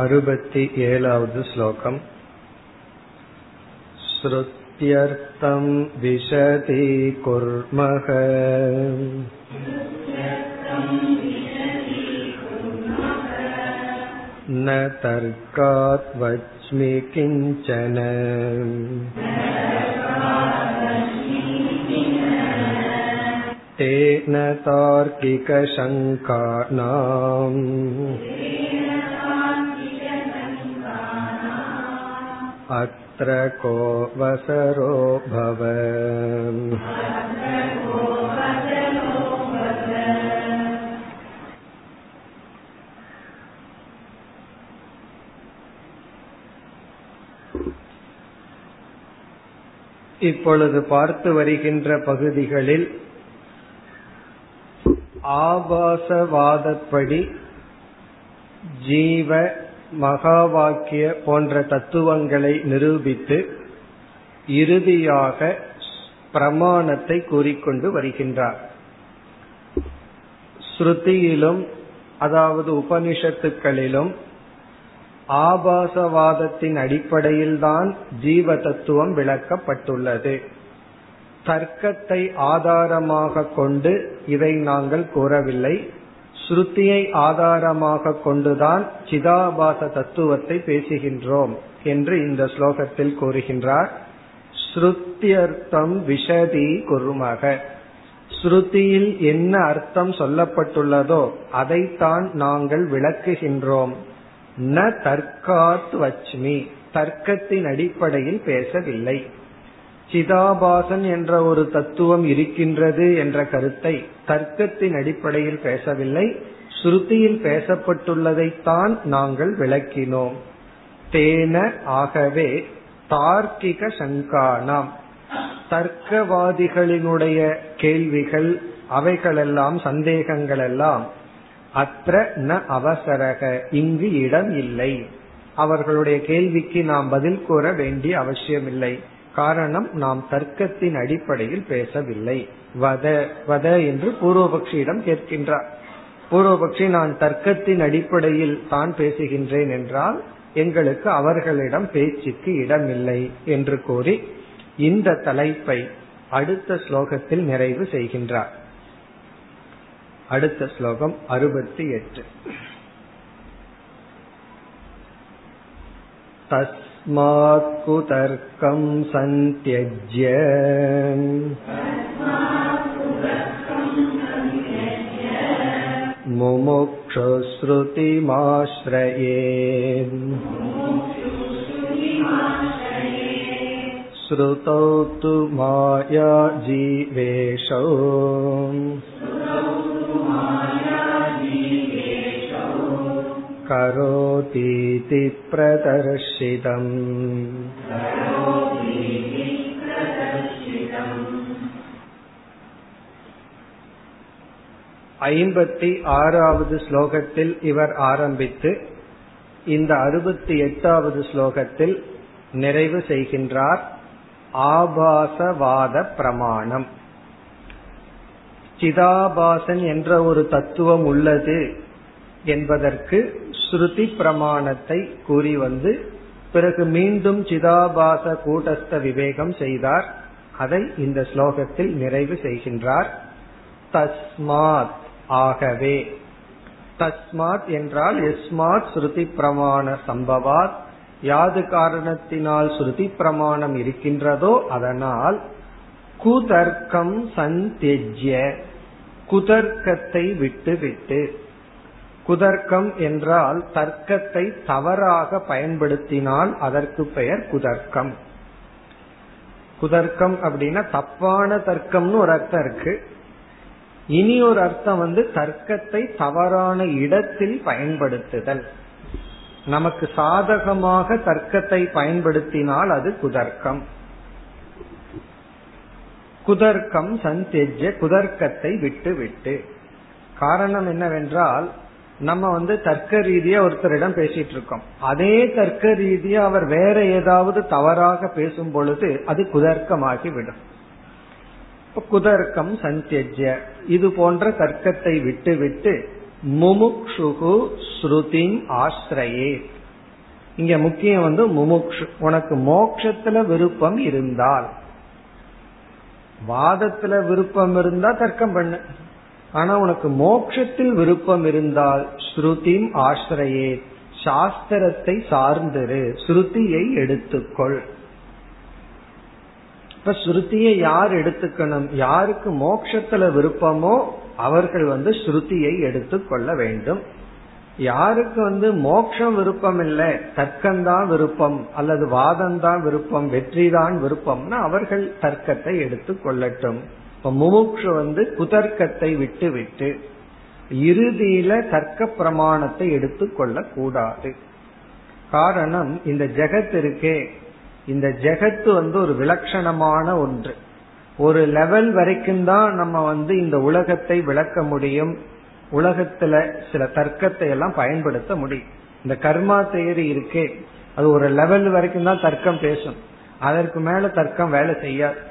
अरुपति एलावद् श्लोकम् श्रुत्यर्थं विशदीकुर्मः न तर्कात् वच्मि किञ्चन तेन तार्किकशङ्कानाम् अत्र को वसरो भव இப்பொழுது பார்த்து வருகின்ற பகுதிகளில் ஆபாசவாதப்படி ஜீவ மகா வாக்கிய போன்ற தத்துவங்களை நிரூபித்து இறுதியாக பிரமாணத்தை கூறிக்கொண்டு வருகின்றார். ஸ்ருதியிலும் அதாவது உபனிஷத்துக்களிலும் ஆபாசவாதத்தின் அடிப்படையில்தான் ஜீவ தத்துவம் விளக்கப்பட்டுள்ளது. தர்க்கத்தை ஆதாரமாக கொண்டு இதை நாங்கள் கூறவில்லை. ஸ்ருதியை ஆதாரமாக கொண்டுதான் சிதாபாச தத்துவத்தை பேசுகின்றோம் என்று இந்த ஸ்லோகத்தில் கூறுகின்றார். ஸ்ருத்தியர்த்தம் விஷதி குருமக. ஸ்ருதியில் என்ன அர்த்தம் சொல்லப்பட்டுள்ளதோ அதைத்தான் நாங்கள் விளக்குகின்றோம். ந தர்க்காத் வச்மி தர்க்கத்தின் அடிப்படையில் பேசவில்லை. சிதாபாசன் என்ற ஒரு தத்துவம் இருக்கின்றது என்ற கருத்தை தர்க்கத்தின் அடிப்படையில் பேசவில்லை. ஸ்ருதியில் பேசப்பட்டுள்ளதைத்தான் நாங்கள் விளக்கினோம். தேன ஆகவே தார்க்கிக சங்கானாம். தர்க்கவாதிகளினுடைய கேள்விகள் அவைகளெல்லாம் சந்தேகங்கள் எல்லாம் அற்ற ந அவசரக இங்கு இடம் இல்லை. அவர்களுடைய கேள்விக்கு நாம் பதில் கூற வேண்டிய அவசியமில்லை. காரணம் நாம் தர்க்கத்தின் அடிப்படையில் பேசவில்லை. வத வத என்று பூர்வபக்ஷியிடம் கேட்கின்றார். பூர்வபக்ஷி நான் தர்க்கத்தின் அடிப்படையில் தான் பேசுகின்றேன் என்றால் எங்களுக்கு அவர்களிடம் பேச்சுக்கு இடமில்லை என்று கூறி இந்த தலைப்பை அடுத்த ஸ்லோகத்தில் நிறைவு செய்கின்றார். அடுத்த ஸ்லோகம் அறுபத்தி எட்டு. तस्मात् कुतर्कं सन्त्यज्य मुमुक्षुश्रुतिमाश्रये श्रुतौ तु माया जीवेशौ करोतीति प्रदर्शितम् ஐம்பத்தி ஆறாவது ஸ்லோகத்தில் இவர் ஆரம்பித்து இந்த அறுபத்தி எட்டாவது ஸ்லோகத்தில் நிறைவு செய்கின்றார் ஆபாசவாத பிரமாணம் சிதாபாசன் என்ற ஒரு தத்துவம் உள்ளது என்பதற்கு ஸ்ருதி பிரமாணத்தை கூறி வந்து பிறகு மீண்டும் சிதாபாச கூட்டஸ்த விவேகம் செய்தார். அதை இந்த ஸ்லோகத்தில் நிறைவு செய்கின்றார். தஸ்மாத் ஆகவே. தஸ்மாத் என்றால் எஸ்மாத் ஸ்ருதி பிரமாண சம்பவாத். யாது காரணத்தினால் ஸ்ருதி பிரமாணம் இருக்கின்றதோ அதனால் குதர்க்கம் சந்தெஜ்ய குதர்க்கத்தை விட்டு விட்டு குதர்க்கம் என்றால் தர்க்கத்தை தவறாக பயன்படுத்தினால் அதற்கு பெயர் குதர்க்கம். குதர்க்கம் அப்படின்னா தப்பான தர்க்கம்னு ஒரு அர்த்தம் இருக்கு. இனி ஒரு அர்த்தம் வந்து தர்க்கத்தை தவறான இடத்தில் பயன்படுத்துதல். நமக்கு சாதகமாக தர்க்கத்தை பயன்படுத்தினால் அது குதர்க்கம். குதர்க்கம் சந்தெஜ்ய குதர்க்கத்தை விட்டு விட்டு காரணம் என்னவென்றால் நம்ம வந்து தர்க்க ரீதியா ஒருத்தரிடம் பேசிட்டு இருக்கோம் அதே தர்க்க ரீதியா அவர் வேற ஏதாவது தவறாக பேசும் பொழுது அது குதர்க்கமாகி விடும் குதர்க்கம் சந்தியஜ்ய இது போன்ற தர்க்கத்தை விட்டு விட்டு முமுக்ஷுகு ஸ்ருதின் ஆசிரயே இங்க முக்கியம் வந்து முமுக்ஷு. உனக்கு மோக்ஷத்துல விருப்பம் இருந்தால். வாதத்துல விருப்பம் இருந்தா தர்க்கம் பண்ணு. ஆனா உனக்கு மோட்சத்தில் விருப்பம் இருந்தால் ஸ்ருதிம் ஆசிரியே சாஸ்திரத்தை சார்ந்திரு ஸ்ருதியை எடுத்துக்கொள். இப்ப ஸ்ருதியை யார் எடுத்துக்கணும்? யாருக்கு மோட்சத்துல விருப்பமோ அவர்கள் வந்து ஸ்ருதியை எடுத்துக்கொள்ள வேண்டும். யாருக்கு வந்து மோட்சம் விருப்பம் இல்லை தர்க்கம்தான் விருப்பம் அல்லது வாதம்தான் விருப்பம் வெற்றிதான் விருப்பம்னா அவர்கள் தர்க்கத்தை எடுத்துக் கொள்ளட்டும் இப்ப முமுட்சு வந்து குதர்க்கத்தை விட்டு விட்டு இறுதியில தர்க்க பிரமாணத்தை எடுத்துக்கொள்ள கூடாது காரணம் இந்த ஜெகத் இருக்கே. இந்த ஜெகத்து வந்து ஒரு விலட்சணமான ஒன்று. ஒரு லெவல் வரைக்கும் தான் நம்ம வந்து இந்த உலகத்தை விளக்க முடியும். உலகத்துல சில தர்க்கத்தை எல்லாம் பயன்படுத்த முடியும். இந்த கர்மா தேரி இருக்கே. அது ஒரு லெவல் வரைக்கும் தான் தர்க்கம் பேசும். அதற்கு மேல தர்க்கம் வேலை செய்யாது.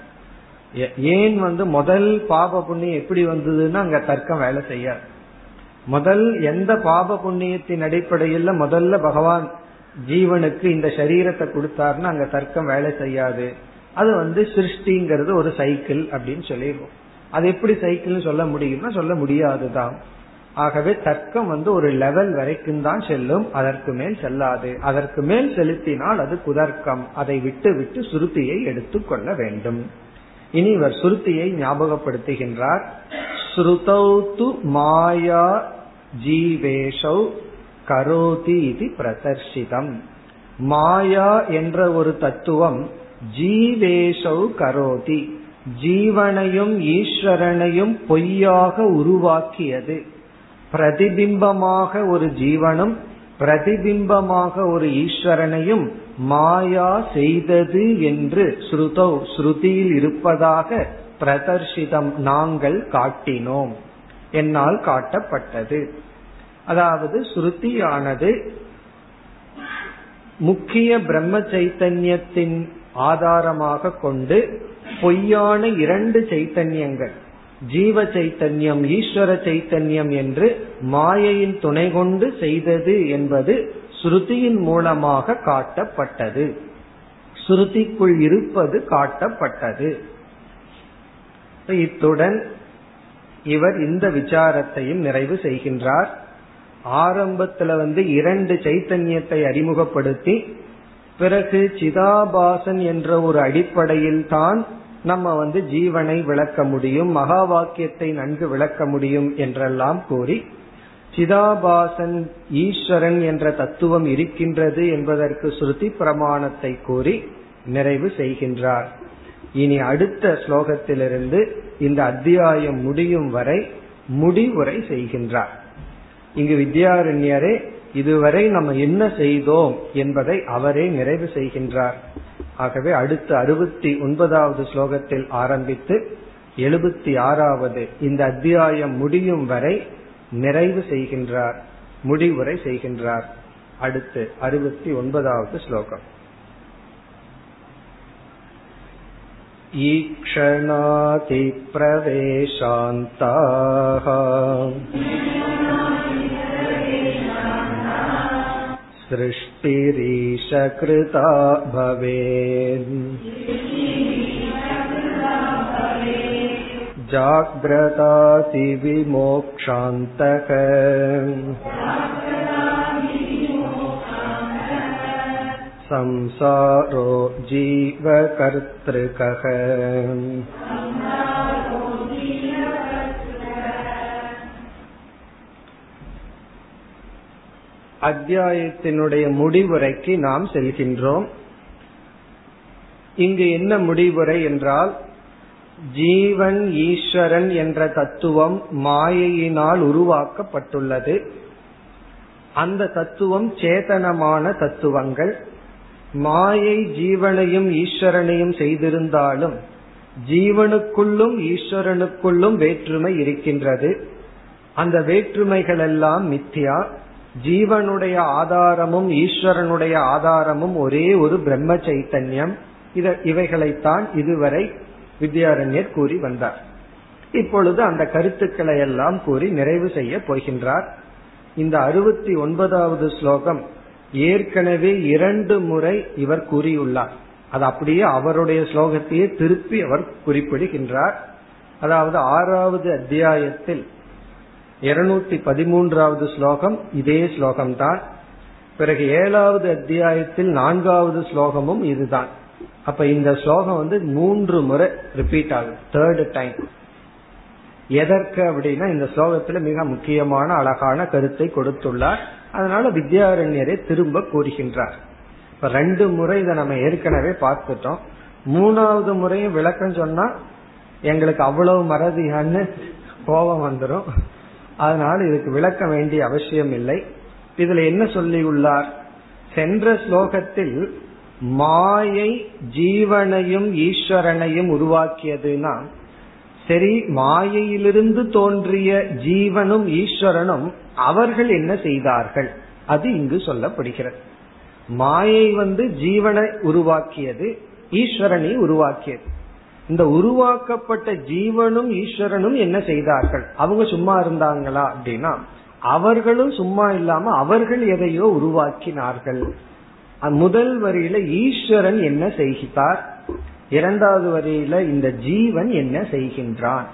ஏன் வந்து முதல் பாப புண்ணியம் எப்படி வந்ததுன்னா அங்க தர்க்கம் வேலை செய்யாது. முதல் எந்த பாப புண்ணியத்தின் அடிப்படையில் முதல்ல பகவான் ஜீவனுக்கு இந்த சரீரத்தை கொடுத்தாருன்னா அங்க தர்க்கம் வேலை செய்யாது. அது வந்து சிருஷ்டிங்கிறது ஒரு சைக்கிள் அப்படின்னு சொல்லிடுவோம். அது எப்படி சைக்கிள்னு சொல்ல முடியும்னா சொல்ல முடியாதுதான். ஆகவே தர்க்கம் வந்து ஒரு லெவல் வரைக்கும் தான் செல்லும். அதற்கு மேல் செல்லாது. அதற்கு மேல் செலுத்தினால் அது குதர்க்கம். அதை விட்டு விட்டு சுருத்தியை எடுத்துக்கொள்ள வேண்டும். இனி இவர் சுருத்தியை ஞாபகப்படுத்துகின்றார். ஸ்ருதௌ மாயா ஜீவேஷௌ கரோதி இது பிரதர்ஷிதம். மாயா என்ற ஒரு தத்துவம் ஜீவேஷௌ கரோதி. ஜீவனையும் ஈஸ்வரனையும் பொய்யாக உருவாக்கியது. பிரதிபிம்பமாக ஒரு ஜீவனும் பிரதிபிம்பமாக ஒரு ஈஸ்வரனையும் மாயா செய்தது என்று ஸ்ருதோ ஸ்ருதியில் இருப்பதாக பிரதர்ஷிதம் நாங்கள் காட்டினோம். என்னால் காட்டப்பட்டது. அதாவது ஸ்ருதியானது முக்கிய பிரம்ம சைத்தன்யத்தின் ஆதாரமாக கொண்டு பொய்யான இரண்டு சைத்தன்யங்கள் ஜீவ சைத்தன்யம் ஈஸ்வர சைத்தன்யம் என்று மாயையின் துணை கொண்டு செய்தது என்பது ஸ்ருதியின் மூலமாக காட்டப்பட்டது. ஸ்ருதிக்குள் இருப்பது காட்டப்பட்டது. இத்துடன் இவர் இந்த விசாரத்தையும் நிறைவு செய்கின்றார். ஆரம்பத்துல வந்து இரண்டு சைத்தன்யத்தை அறிமுகப்படுத்தி பிறகு சிதாபாசன் என்ற ஒரு அடிப்படையில் தான் நம்ம வந்து ஜீவனை விளக்க முடியும் மகா வாக்கியத்தை நன்கு விளக்க முடியும் என்றெல்லாம் கூறி சிதாபாசன் ஈஸ்வரன் என்ற தத்துவம் இருக்கின்றது என்பதற்கு ஸ்ருதி பிரமாணத்தை கூறி நிறைவு செய்கின்றார். இனி அடுத்த ஸ்லோகத்திலிருந்து இந்த அத்தியாயம் முடியும் வரை முடிவுரை செய்கின்றார். இங்கு வித்யாரண்யரே இதுவரை நம்ம என்ன செய்தோம் என்பதை அவரே நிறைவு செய்கின்றார். ஆகவே அடுத்த அறுபத்தி ஒன்பதாவது ஸ்லோகத்தில் ஆரம்பித்து எழுபத்தி ஆறாவது இந்த அத்தியாயம் முடியும் வரை நிறைவு செய்கின்றார் முடிவுரை செய்கின்றார் அடுத்து அறுபத்தி ஒன்பதாவது ஸ்லோகம் ईक्षणातिप्रवेशान्ताः सृष्टिरीशकृता भवेत् जाग्रतातिविमोक्षान्तक संसारो जीवकर्तृकः அத்தியாயத்தினுடைய முடிவுரைக்கு நாம் செல்கின்றோம் இங்கு என்ன முடிவுரை என்றால் ஜீவன் ஈஸ்வரன் என்ற தத்துவம் மாயையினால் உருவாக்கப்பட்டுள்ளது. அந்த தத்துவம் சேதனமான தத்துவங்கள். மாயை ஜீவனையும் ஈஸ்வரனையும் செய்திருந்தாலும் ஜீவனுக்குள்ளும் ஈஸ்வரனுக்குள்ளும் வேற்றுமை இருக்கின்றது. அந்த வேற்றுமைகள் எல்லாம் மித்தியா. ஜீவனுடைய ஆதாரமும் ஈஸ்வரனுடைய ஆதாரமும் ஒரே ஒரு பிரம்ம சைத்தன்யம். இவைகளைத்தான் இதுவரை வித்யாரண்யர் கூறி வந்தார். இப்பொழுது அந்த கருத்துக்களை எல்லாம் கூறி நிறைவு செய்ய போகின்றார். இந்த அறுபத்தி ஒன்பதாவது ஸ்லோகம் ஏற்கனவே இரண்டு முறை இவர் கூறியுள்ளார். அது அப்படியே அவருடைய ஸ்லோகத்தையே திருப்பி அவர் குறிப்பிடுகின்றார். அதாவது ஆறாவது அத்தியாயத்தில் இருநூத்தி பதிமூன்றாவது ஸ்லோகம் இதே ஸ்லோகம்தான். பிறகு ஏழாவது அத்தியாயத்தில் நான்காவது ஸ்லோகமும் இதுதான். அப்ப இந்த ஸ்லோகம் வந்து மூன்று முறை ரிப்பீட் ஆகுது. தேர்டு டைம் எதற்கு அப்படின்னா இந்த ஸ்லோகத்துல மிக முக்கியமான அழகான கருத்தை கொடுத்துள்ளார். அதனால வித்யாரண்யரை திரும்ப கூறுகின்றார். இப்ப ரெண்டு முறை இதை நம்ம ஏற்கனவே பார்த்துட்டோம். மூணாவது முறையும் விளக்கம் சொன்னா எங்களுக்கு அவ்வளவு மறதியான்னு கோபம் வந்துடும் அதனால இதுக்கு விளக்க வேண்டிய அவசியம் இல்லை. இதுல என்ன சொல்லி உள்ளார் சென்ற ஸ்லோகத்தில் மாயை ஜீவனையும் ஈஸ்வரனையும் உருவாக்கியதுன்னா சரி மாயையிலிருந்து தோன்றிய ஜீவனும் ஈஸ்வரனும் அவர்கள் என்ன செய்தார்கள்? அது இங்கு சொல்லப்படுகிறது. மாயை வந்து ஜீவனை உருவாக்கியது ஈஸ்வரனை உருவாக்கியது. இந்த உருவாக்கப்பட்ட ஜீவனும் ஈஸ்வரனும் என்ன செய்தார்கள்? அவங்க சும்மா இருந்தாங்களா அப்படின்னா அவர்களும் சும்மா இல்லாம அவர்கள் எதையோ உருவாக்கினார்கள். முதல் வரியில ஈஸ்வரன் என்ன செய்கிறார்? இரண்டாவது வரியில இந்த ஜீவன் என்ன செய்கின்றான்?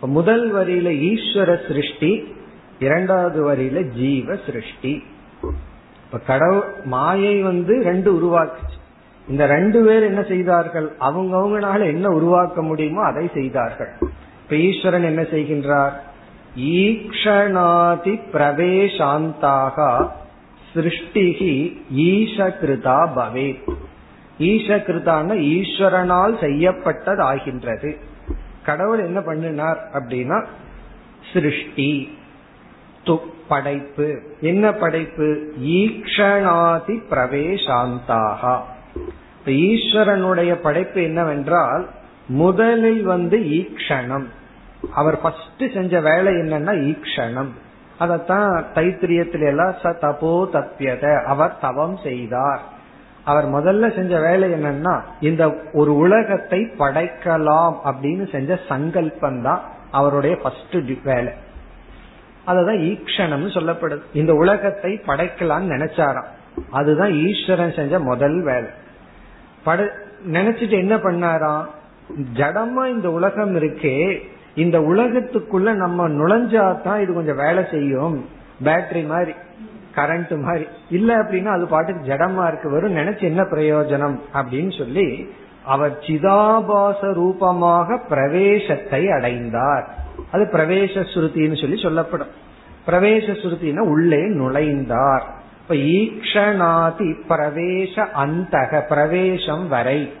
முதல் வரியில ஈஸ்வர சிருஷ்டி இரண்டாவது வரியில ஜீவ சிருஷ்டி. இப்ப கடவுள் மாயை வந்து ரெண்டு உருவாக்குச்சு. இந்த ரெண்டு பேர் என்ன செய்தார்கள்? அவங்கவுங்களால என்ன உருவாக்க முடியுமோ அதை செய்தார்கள். இப்ப ஈஸ்வரன் என்ன செய்கின்றார்? ஈக்ஷணாதி பிரவேசாந்தாக சிருஷ்டிகி ஈஷகிருதா பவே ஈஷகிருதான ஈஸ்வரனால் செய்யப்பட்டது ஆகின்றது கடவுள் என்ன பண்ணினார் அப்படின்னா சிருஷ்டி படைப்பு என்ன படைப்பு? ஈக்ஷணாதி பிரவேசாந்தாக. ஈஸ்வரனுடைய படைப்பு என்னவென்றால் முதலில் வந்து ஈக்ஷணம். அவர் ஃபர்ஸ்ட் செஞ்ச வேலை என்னன்னா ஈக்ஷணம். அதத்தான் தைத்திரியத்தில எல்லாம் ச தபோ தப்பியத அவர் தவம் செய்தார். அவர் முதல்ல செஞ்ச வேலை என்னன்னா இந்த ஒரு உலகத்தை படைக்கலாம் அப்படின்னு செஞ்ச சங்கல்பம் தான் அவருடைய ஃபர்ஸ்ட் வேலை. அததான் ஈக்ஷணம் சொல்லப்படுது. இந்த உலகத்தை படைக்கலாம்னு நினைச்சாராம். அதுதான் ஈஸ்வரன் செஞ்ச முதல் வேலை. பட நினைச்சிட்டு என்ன பண்ணாராம்? ஜடமா இந்த உலகம் இருக்கே இந்த உலகத்துக்குள்ள நம்ம நுழைஞ்சாதான் இது கொஞ்சம் வேலை செய்யும். பேட்டரி மாதிரி கரண்ட் மாதிரி. இல்ல அப்படின்னா அது பாட்டுக்கு ஜடமா இருக்கு. வரும் நினைச்சு என்ன பிரயோஜனம் அப்படின்னு சொல்லி அவர் சிதாபாச ரூபமாக பிரவேசத்தை அடைந்தார். அது பிரவேச சுருத்தின்னு சொல்லி சொல்லப்படும். பிரவேச சுருத்தின்னா உள்ளே நுழைந்தார். இப்ப ஈக்ஷநாதி பிரவேச அந்தக பிரவேசம் வரை.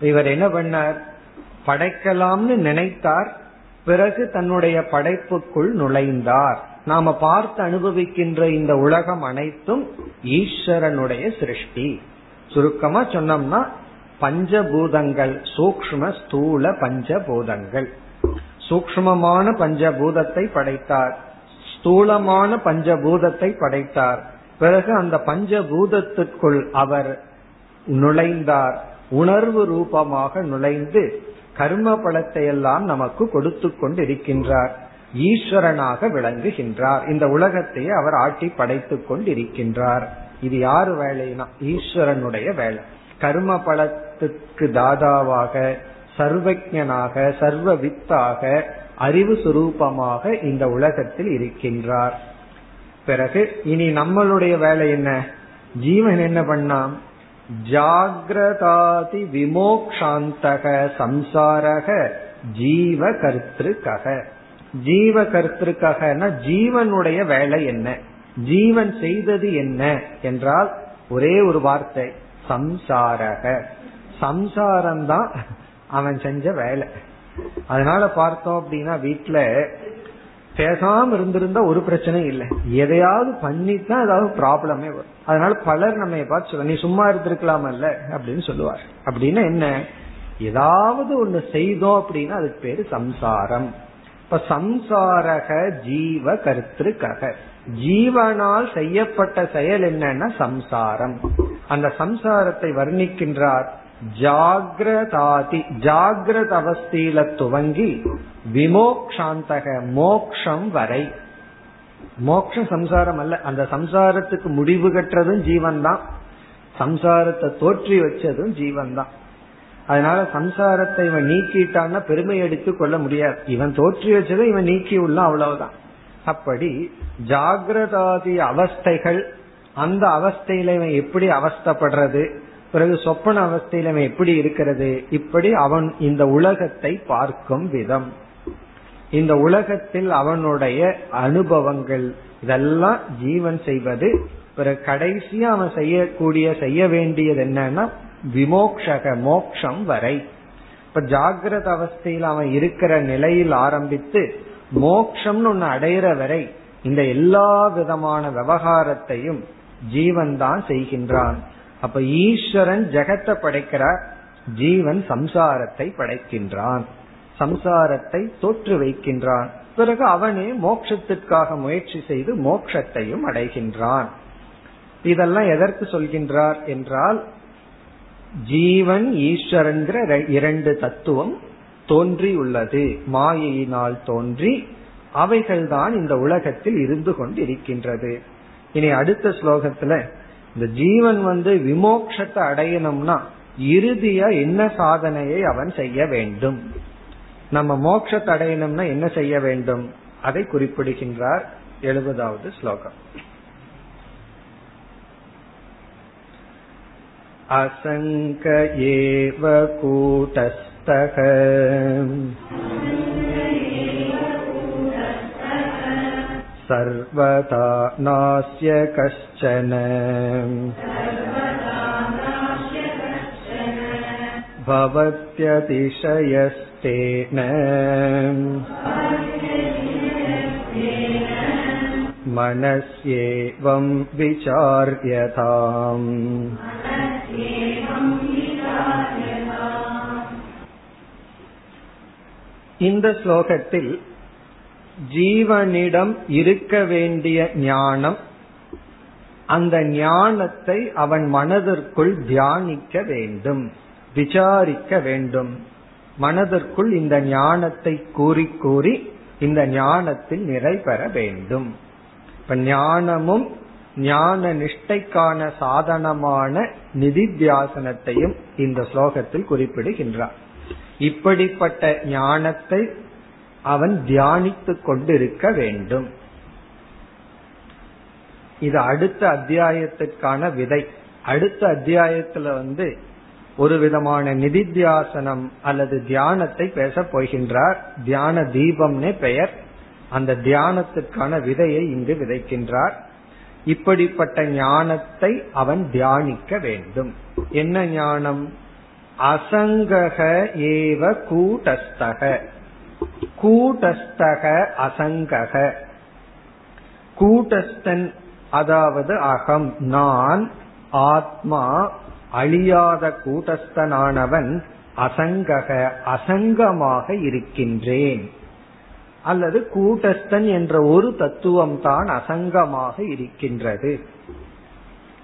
இவர் என்ன பண்ணார்? படைக்கலாம்னு நினைத்தார். பிறகு தன்னுடைய படைப்புக்குள் நுழைந்தார். நாம பார்த்து அனுபவிக்கின்ற இந்த உலகம் அனைத்தும் ஈஸ்வரனுடைய சிருஷ்டி. சுருக்கமா சொன்னோம்னா பஞ்சபூதங்கள் சூக்ம ஸ்தூல பஞ்சபூதங்கள். சூக்மமான பஞ்சபூதத்தை படைத்தார். ஸ்தூலமான பஞ்சபூதத்தை படைத்தார். பிறகு அந்த பஞ்சபூதத்திற்குள் அவர் நுழைந்தார். உணர்வு ரூபமாக நுழைந்து கர்ம பலத்தை எல்லாம் நமக்கு கொடுத்து கொண்டு இருக்கின்றார் ஈஸ்வரனாக விளங்குகின்றார். இந்த உலகத்தையே அவர் ஆட்டி படைத்துக் கொண்டிருக்கின்றார். இது யாரு வேலைனா? ஈஸ்வரனுடைய வேலை. கர்ம பலத்துக்கு தாதாவாக சர்வஜனாக சர்வ வித்தாக அறிவு சுரூபமாக இந்த உலகத்தில் இருக்கின்றார். பிறகு இனி நம்மளுடைய வேலை என்ன? ஜீவன் என்ன பண்ணாம் ஜாகிரதாதி விமோக்ஷாந்தக சம்சாரக ஜீவ கர்த்திருக்கக ஜீவ கர்த்திருக்ககனா ஜீவனுடைய வேலை என்ன? ஜீவன் செய்தது என்ன என்றால் ஒரே ஒரு வார்த்தை சம்சாரக. சம்சாரம்தான் அவன் செஞ்ச வேலை. அதனால பார்த்தோம் அப்படின்னா வீட்டுல பேசாம இருந்திருந்தா ஒரு பிரச்சனையும் இல்லை. எதையாவது பண்ணித்தான் ஏதாவது ப்ராப்ளமே வரும். அதனால பலர் நம்ம பார்த்து சொல்ல நீ சும்மா இருந்திருக்கலாமல்ல அப்படின்னு சொல்லுவார். அப்படின்னா என்ன? ஏதாவது ஒண்ணு செய்தோம் அப்படின்னா அதுக்கு பேரு சம்சாரம். இப்ப சம்சாரக ஜீவ கருத்திருக்கக. ஜீவனால் செய்யப்பட்ட செயல் என்னன்னா சம்சாரம். அந்த சம்சாரத்தை வர்ணிக்கின்றார் ஜாகிரதாதி ஜாகிரத அவஸ்தையில துவங்கி விமோக்ஷாந்தக மோக்ஷம் வரை. மோட்சம் சம்சாரம் அல்ல அந்த சம்சாரத்துக்கு முடிவு கட்டுறதும் ஜீவன் தான் சம்சாரத்தை தோற்றி வச்சதும் ஜீவன் தான் அதனால சம்சாரத்தை இவன் நீக்கிட்டான்னா பெருமை எடுத்து கொள்ள முடியாது. இவன் தோற்றி வச்சதை இவன் நீக்கி உள்ள அவ்வளவுதான். அப்படி ஜாகிரதாதி அவஸ்தைகள் அந்த அவஸ்தையில இவன் எப்படி அவஸ்தப்படுறது? பிறகு சொப்பன அவஸ்தையில அவன் எப்படி இருக்கிறது? இப்படி அவன் இந்த உலகத்தை பார்க்கும் விதம். இந்த உலகத்தில் அவனுடைய அனுபவங்கள் இதெல்லாம் ஜீவன் செய்வது. பிறகு கடைசியா அவன் செய்யக்கூடிய செய்ய வேண்டியது என்னன்னா விமோக்ஷக மோக்ஷம் வரை. இப்ப ஜாகிரத அவஸ்தையில் அவன் இருக்கிற நிலையில் ஆரம்பித்து மோக்ஷம்னு ஒன்னு அடையிற வரை இந்த எல்லா விதமான விவகாரத்தையும் ஜீவன் தான் செய்கின்றான். அப்ப ஈஸ்வரன் ஜெகத்தை படைக்கிறார் ஜீவன் சம்சாரத்தை படைக்கின்றான். சம்சாரத்தை தோற்று வைக்கின்றான். பிறகு அவனே மோட்சத்திற்காக முயற்சி செய்து மோட்சத்தையும் அடைகின்றான். இதெல்லாம் எதற்கு சொல்கின்றார் என்றால் ஜீவன் ஈஸ்வரன்கிற இரண்டு தத்துவம் தோன்றியுள்ளது. மாயையினால் தோன்றி அவைகள்தான் இந்த உலகத்தில் இருந்து கொண்டிருக்கின்றது. இனி அடுத்த ஸ்லோகத்துல இந்த ஜீவன் வந்து விமோக்ஷத்தை அடையணும்னா இறுதியா என்ன சாதனையை அவன் செய்ய வேண்டும் நம்ம மோட்சத்தை அடையணும்னா என்ன செய்ய வேண்டும் அதை குறிப்பிடுகின்றார் எழுபதாவது ஸ்லோகம் असङ्क एव कूटस्थः सर्वथा नास्य कश्चन भवत्यतिशयस्तेन मनस्येवं विचार्यताम् இந்த ஸ்லோகத்தில் ஜீவனிடம் இருக்க வேண்டிய ஞானம். அந்த ஞானத்தை அவன் மனதிற்குள் தியானிக்க வேண்டும் விசாரிக்க வேண்டும். மனதிற்குள் இந்த ஞானத்தை கூறி கூறி இந்த ஞானத்தில் நிறை பெற வேண்டும். இப்ப ஞானமும் ஞான நிஷ்டைக்கான சாதனமான நிதித்தியாசனத்தையும் இந்த ஸ்லோகத்தில் குறிப்பிடுகின்றார். இப்படிப்பட்ட ஞானத்தை அவன் தியானித்துக் கொண்டிருக்க வேண்டும். இது அடுத்த அத்தியாயத்துக்கான விதை. அடுத்த அத்தியாயத்துல வந்து ஒரு விதமான நிதித்தியாசனம் அல்லது தியானத்தை பேச போகின்றார். தியான தீபம்னே பெயர். அந்த தியானத்துக்கான விதையை இங்கு விதைக்கின்றார். இப்படிப்பட்ட ஞானத்தை அவன் தியானிக்க வேண்டும். என்ன ஞானம்? அசங்கக ஏவ கூட்டஸ்தக. கூட்டஸ்தக அசங்கக. கூட்டஸ்தன் அதாவது அகம். நான் ஆத்மா அழியாத கூட்டஸ்தனானவன் அசங்கக அசங்கமாக இருக்கின்றேன். அல்லது கூட்டஸ்தன் என்ற ஒரு தத்துவம் தான் அசங்கமாக இருக்கின்றது.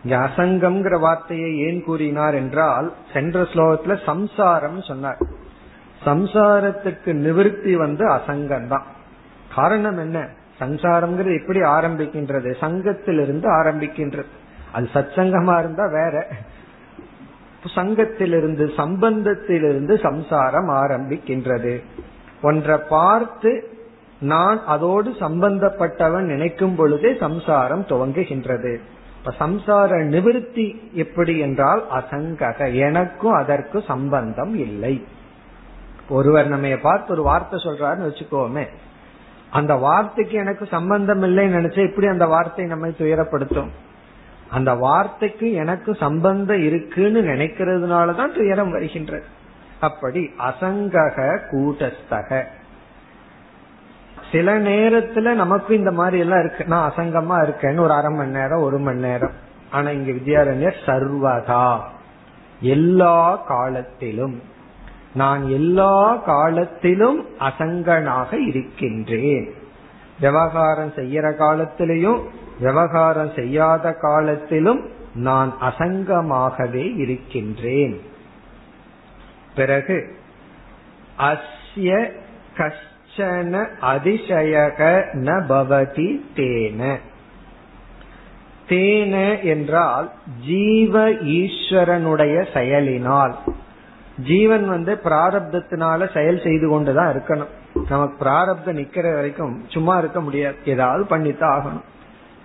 இங்க அசங்கம்ங்கிற வார்த்தையை ஏன் கூறினார் என்றால் சென்ற ஸ்லோகத்துல சம்சாரம் சொன்னார். சம்சாரத்துக்கு நிவிருத்தி வந்து அசங்கம் தான் காரணம் என்ன? சம்சாரம்ங்கிறது எப்படி ஆரம்பிக்கின்றது? சங்கத்திலிருந்து ஆரம்பிக்கின்றது. அது சச்சங்கமா இருந்தா வேற. சங்கத்திலிருந்து சம்பந்தத்திலிருந்து சம்சாரம் ஆரம்பிக்கின்றது. ஒன்றை பார்த்து நான் அதோடு சம்பந்தப்பட்டவன் நினைக்கும் பொழுதே சம்சாரம் துவங்குகின்றது. இப்ப சம்சார நிவிருத்தி எப்படி என்றால் அசங்கக. எனக்கும் அதற்கு சம்பந்தம் இல்லை. ஒருவர் நம்ம பார்த்து ஒரு வார்த்தை சொல்றாருன்னு வச்சுக்கோமே. அந்த வார்த்தைக்கு எனக்கு சம்பந்தம் இல்லைன்னு நினைச்சா இப்படி அந்த வார்த்தை நம்மை துயரப்படுத்தும். அந்த வார்த்தைக்கு எனக்கு சம்பந்தம் இருக்குன்னு நினைக்கிறதுனாலதான் துயரம் வருகின்றது அப்படி அசங்கக கூட்டஸ்தக. சில நேரத்துல நமக்கு இந்த மாதிரி எல்லாம் இருக்கு. நான் அசங்கமா இருக்கேன்னு ஒரு அரை மணி நேரம் ஒரு மணி நேரம். ஆனா இங்க வித்யாரண்யர் சர்வதா. எல்லா காலத்திலும் நான் எல்லா காலத்திலும் அசங்கனாக இருக்கின்றேன். விவகாரம் செய்யற காலத்திலையும் விவகாரம் செய்யாத காலத்திலும் நான் அசங்கமாகவே இருக்கின்றேன். பிறகு அஸ்ய கஷ்டன அதிசயக ந பவதி தேன. தேன என்றால் ஜீவ ஈஸ்வரனுடைய செயலினால். ஜீவன் வந்து பிராரப்தத்தினால செயல் செய்து கொண்டுதான் இருக்கணும். நமக்கு பிராரப்தம் நிக்கிற வரைக்கும் சும்மா இருக்க முடியாது. ஏதாவது பண்ணித்தான் ஆகணும்.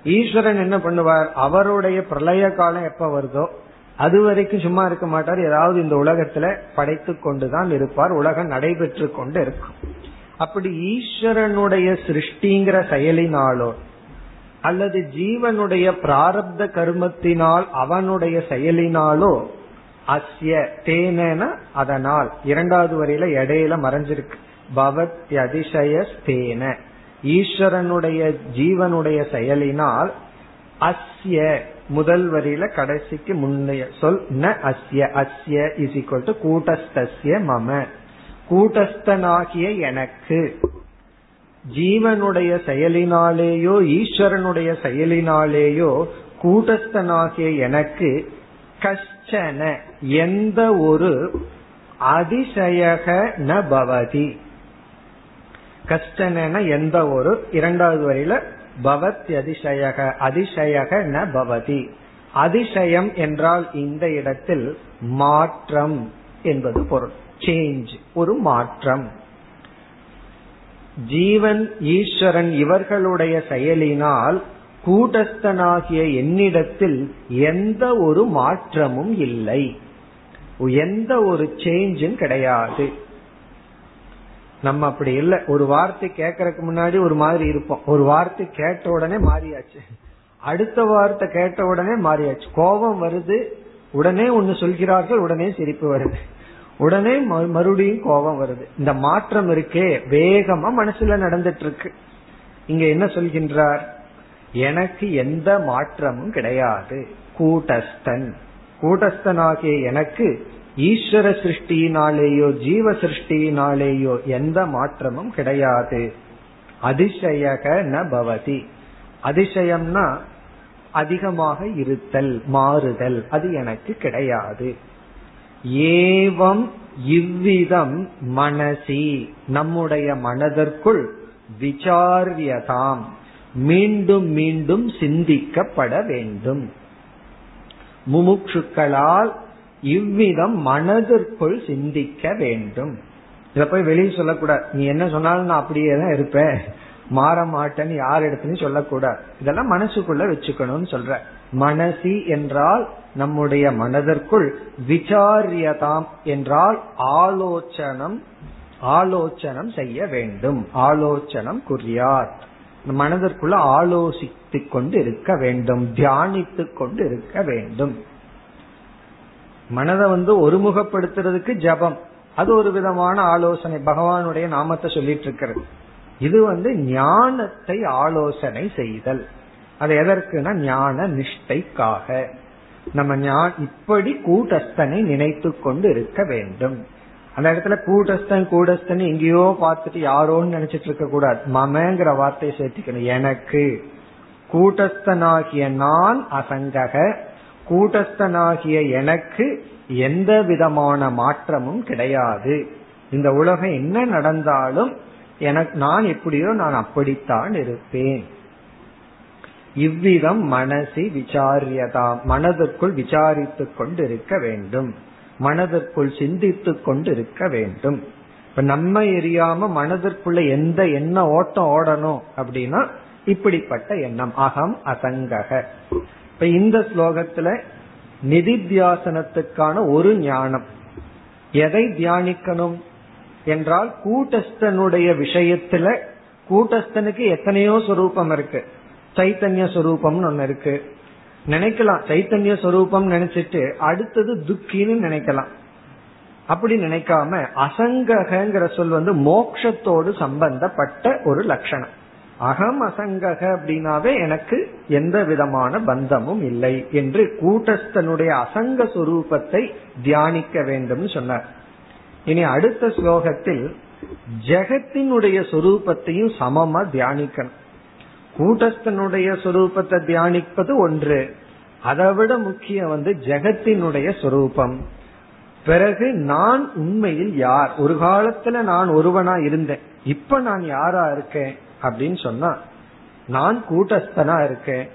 ஈஸ்வரன் என்ன பண்ணுவார்? அவருடைய பிரளய காலம் எப்ப வருதோ அது வரைக்கும் சும்மா இருக்க மாட்டார். ஏதாவது இந்த உலகத்துல படைத்து கொண்டுதான் இருப்பார். உலகம் நடைபெற்று கொண்டு இருக்கும். அப்படி ஈஸ்வரனுடைய சிருஷ்டிங்கிற செயலினாலோ அல்லது ஜீவனுடைய பிராரப்த கர்மத்தினால் அவனுடைய செயலினாலோ அஸ்ய தேன அதனால். இரண்டாவது வரையில இடையில மறைஞ்சிருக்கு. பவத் அதிசய ஈஸ்வரனுடைய ஜீவனுடைய செயலினால் அஸ்ய முதல் வரியில கடைசிக்கு முன்னைய சொல் ந அஸ்ய. அஸ்ய இஸ் ஈக்வல் டு கூட்டஸ்தஸ்ய மம. கூட்டஸ்தனாகிய எனக்கு. ஜீவனுடைய செயலினாலேயோ ஈஸ்வரனுடைய செயலினாலேயோ கூட்டஸ்தனாகிய எனக்கு கஷ்டன எந்த ஒரு அதிசயக ந பவதி. கஷ்டன எந்த ஒரு இரண்டாவது வரையில பவத் அதிசயக அதிசயக ந பவதி. அதிசயம் என்றால் இந்த இடத்தில் மாற்றம் என்பது பொருள். சேஞ்ச் ஒரு மாற்றம். ஜீவன் ஈஸ்வரன் இவர்களுடைய செயலினால் கூட்டஸ்தனாகிய என்னிடத்தில் எந்த ஒரு மாற்றமும் இல்லை. எந்த ஒரு சேஞ்சும் கிடையாது. நம்ம அப்படி இல்லை. ஒரு வார்த்தை கேட்கறதுக்கு முன்னாடி ஒரு மாதிரி இருப்போம். ஒரு வார்த்தை கேட்ட உடனே மாறியாச்சு. அடுத்த வார்த்தை கேட்ட உடனே மாறியாச்சு. கோபம் வருது. உடனே ஒன்னு சொல்கிறார்கள் உடனே சிரிப்பு வருது. உடனே மறுபடியும் கோபம் வருது. இந்த மாற்றம் இருக்கே. வேகமா மனசுல நடந்துட்டு இருக்கு. இங்க என்ன சொல்கின்றார்? எனக்கு எந்த மாற்றமும் கிடையாது. கூட்டஸ்தன். கூட்டஸ்தனாகிய எனக்கு ஈஸ்வர சிருஷ்டியினாலேயோ ஜீவ சிருஷ்டியினாலேயோ எந்த மாற்றமும் கிடையாது. அதிசயக ந பவதி. அதிசயம்னா அதிகமாக இருத்தல் மாறுதல் அது எனக்கு கிடையாது. ஏவம் இவ்விதம் மனசி. நம்முடைய மனதிற்குள் விசாரியதாம் மீண்டும் மீண்டும் சிந்திக்கப்பட வேண்டும். முமுட்சுக்களால் இவ்விதம் மனதிற்குள் சிந்திக்க வேண்டும். இத போய் வெளியே சொல்லக்கூடாது. நீ என்ன சொன்னாலும் நான் அப்படியே தான் இருப்பேன். மாற மாட்டேன்னு யார் இடத்துலயும் சொல்லக்கூடாது. இதெல்லாம் மனசுக்குள்ள வச்சுக்கணும்னு சொல்ற. மனசி என்றால் நம்முடைய மனதிற்குள் விசாரியதாம் என்றால் ஆலோசனம் ஆலோசனம் செய்ய வேண்டும். ஆலோசனம் குறியார். மனதிற்குள்ள ஆலோசித்து கொண்டு இருக்க வேண்டும் தியானித்து கொண்டு இருக்க வேண்டும். மனதை வந்து ஒருமுகப்படுத்துறதுக்கு ஜபம். அது ஒரு விதமான ஆலோசனை. பகவானுடைய நாமத்தை சொல்லிட்டு இருக்கிறது. இது வந்து ஞானத்தை ஆலோசனை செய்தல். அது எதற்குனா ஞான நிஷ்டைக்காக. நம்ம இப்படி கூட்டஸ்தனை நினைத்து கொண்டு இருக்க வேண்டும். அந்த இடத்துல கூட்டஸ்தன் கூடஸ்தன் எங்கேயோ பார்த்துட்டு யாரோன்னு நினைச்சிட்டு இருக்க கூடாது. மமங்கிற வார்த்தையை சேர்த்துக்கணும். எனக்கு கூட்டஸ்தனாகிய நான் அசங்கக கூட்டஸ்தனாகிய எனக்கு எந்த விதமான மாற்றமும் கிடையாது. இந்த உலகம் என்ன நடந்தாலும் எனக்கு நான் எப்படியோ நான் அப்படித்தான் இருப்பேன். இவ்விதம் மனசி விசாரியதா மனதுக்குள் விசாரித்துக் கொண்டிருக்க வேண்டும். மனதிற்குள் சிந்தித்து கொண்டு இருக்க வேண்டும். இப்ப நம்ம எரியாம மனதிற்குள்ள எந்த எண்ண ஓட்டம் ஓடணும் அப்படின்னா இப்படிப்பட்ட எண்ணம். அகம் அசங்கக. இப்ப இந்த ஸ்லோகத்துல நிதித்தியாசனத்துக்கான ஒரு ஞானம். எதை தியானிக்கணும் என்றால் கூட்டஸ்தனுடைய விஷயத்துல கூட்டஸ்தனுக்கு எத்தனையோ சொரூபம் இருக்கு. சைத்தன்ய சொரூபம்னு ஒன்னு இருக்கு. நினைக்கலாம். சைத்தன்ய சொரூபம் நினைச்சிட்டு அடுத்தது துக்கின்னு நினைக்கலாம். அப்படி நினைக்காம அசங்ககிற சொல் வந்து மோக்ஷத்தோடு சம்பந்தப்பட்ட ஒரு லட்சணம். அகம் அசங்கக அப்படின்னாவே எனக்கு எந்த விதமான பந்தமும் இல்லை என்று கூட்டஸ்தனுடைய அசங்க சுரூபத்தை தியானிக்க வேண்டும் சொன்னார். இனி அடுத்த ஸ்லோகத்தில் ஜெகத்தினுடைய சொரூபத்தையும் சமமா தியானிக்கணும். கூட்டஸ்தனுடைய சொரூபத்தை தியானிப்பது ஒன்று. அதை விட முக்கியம் வந்து ஜெகத்தினுடைய சொரூபம். பிறகு நான் உண்மையில் யார்? ஒரு காலத்துல நான் ஒருவனா இருந்தேன். இப்ப நான் யாரா இருக்கேன்? அப்படின்னு சொன்னா நான் கூட்டஸ்தனா இருக்கேன்.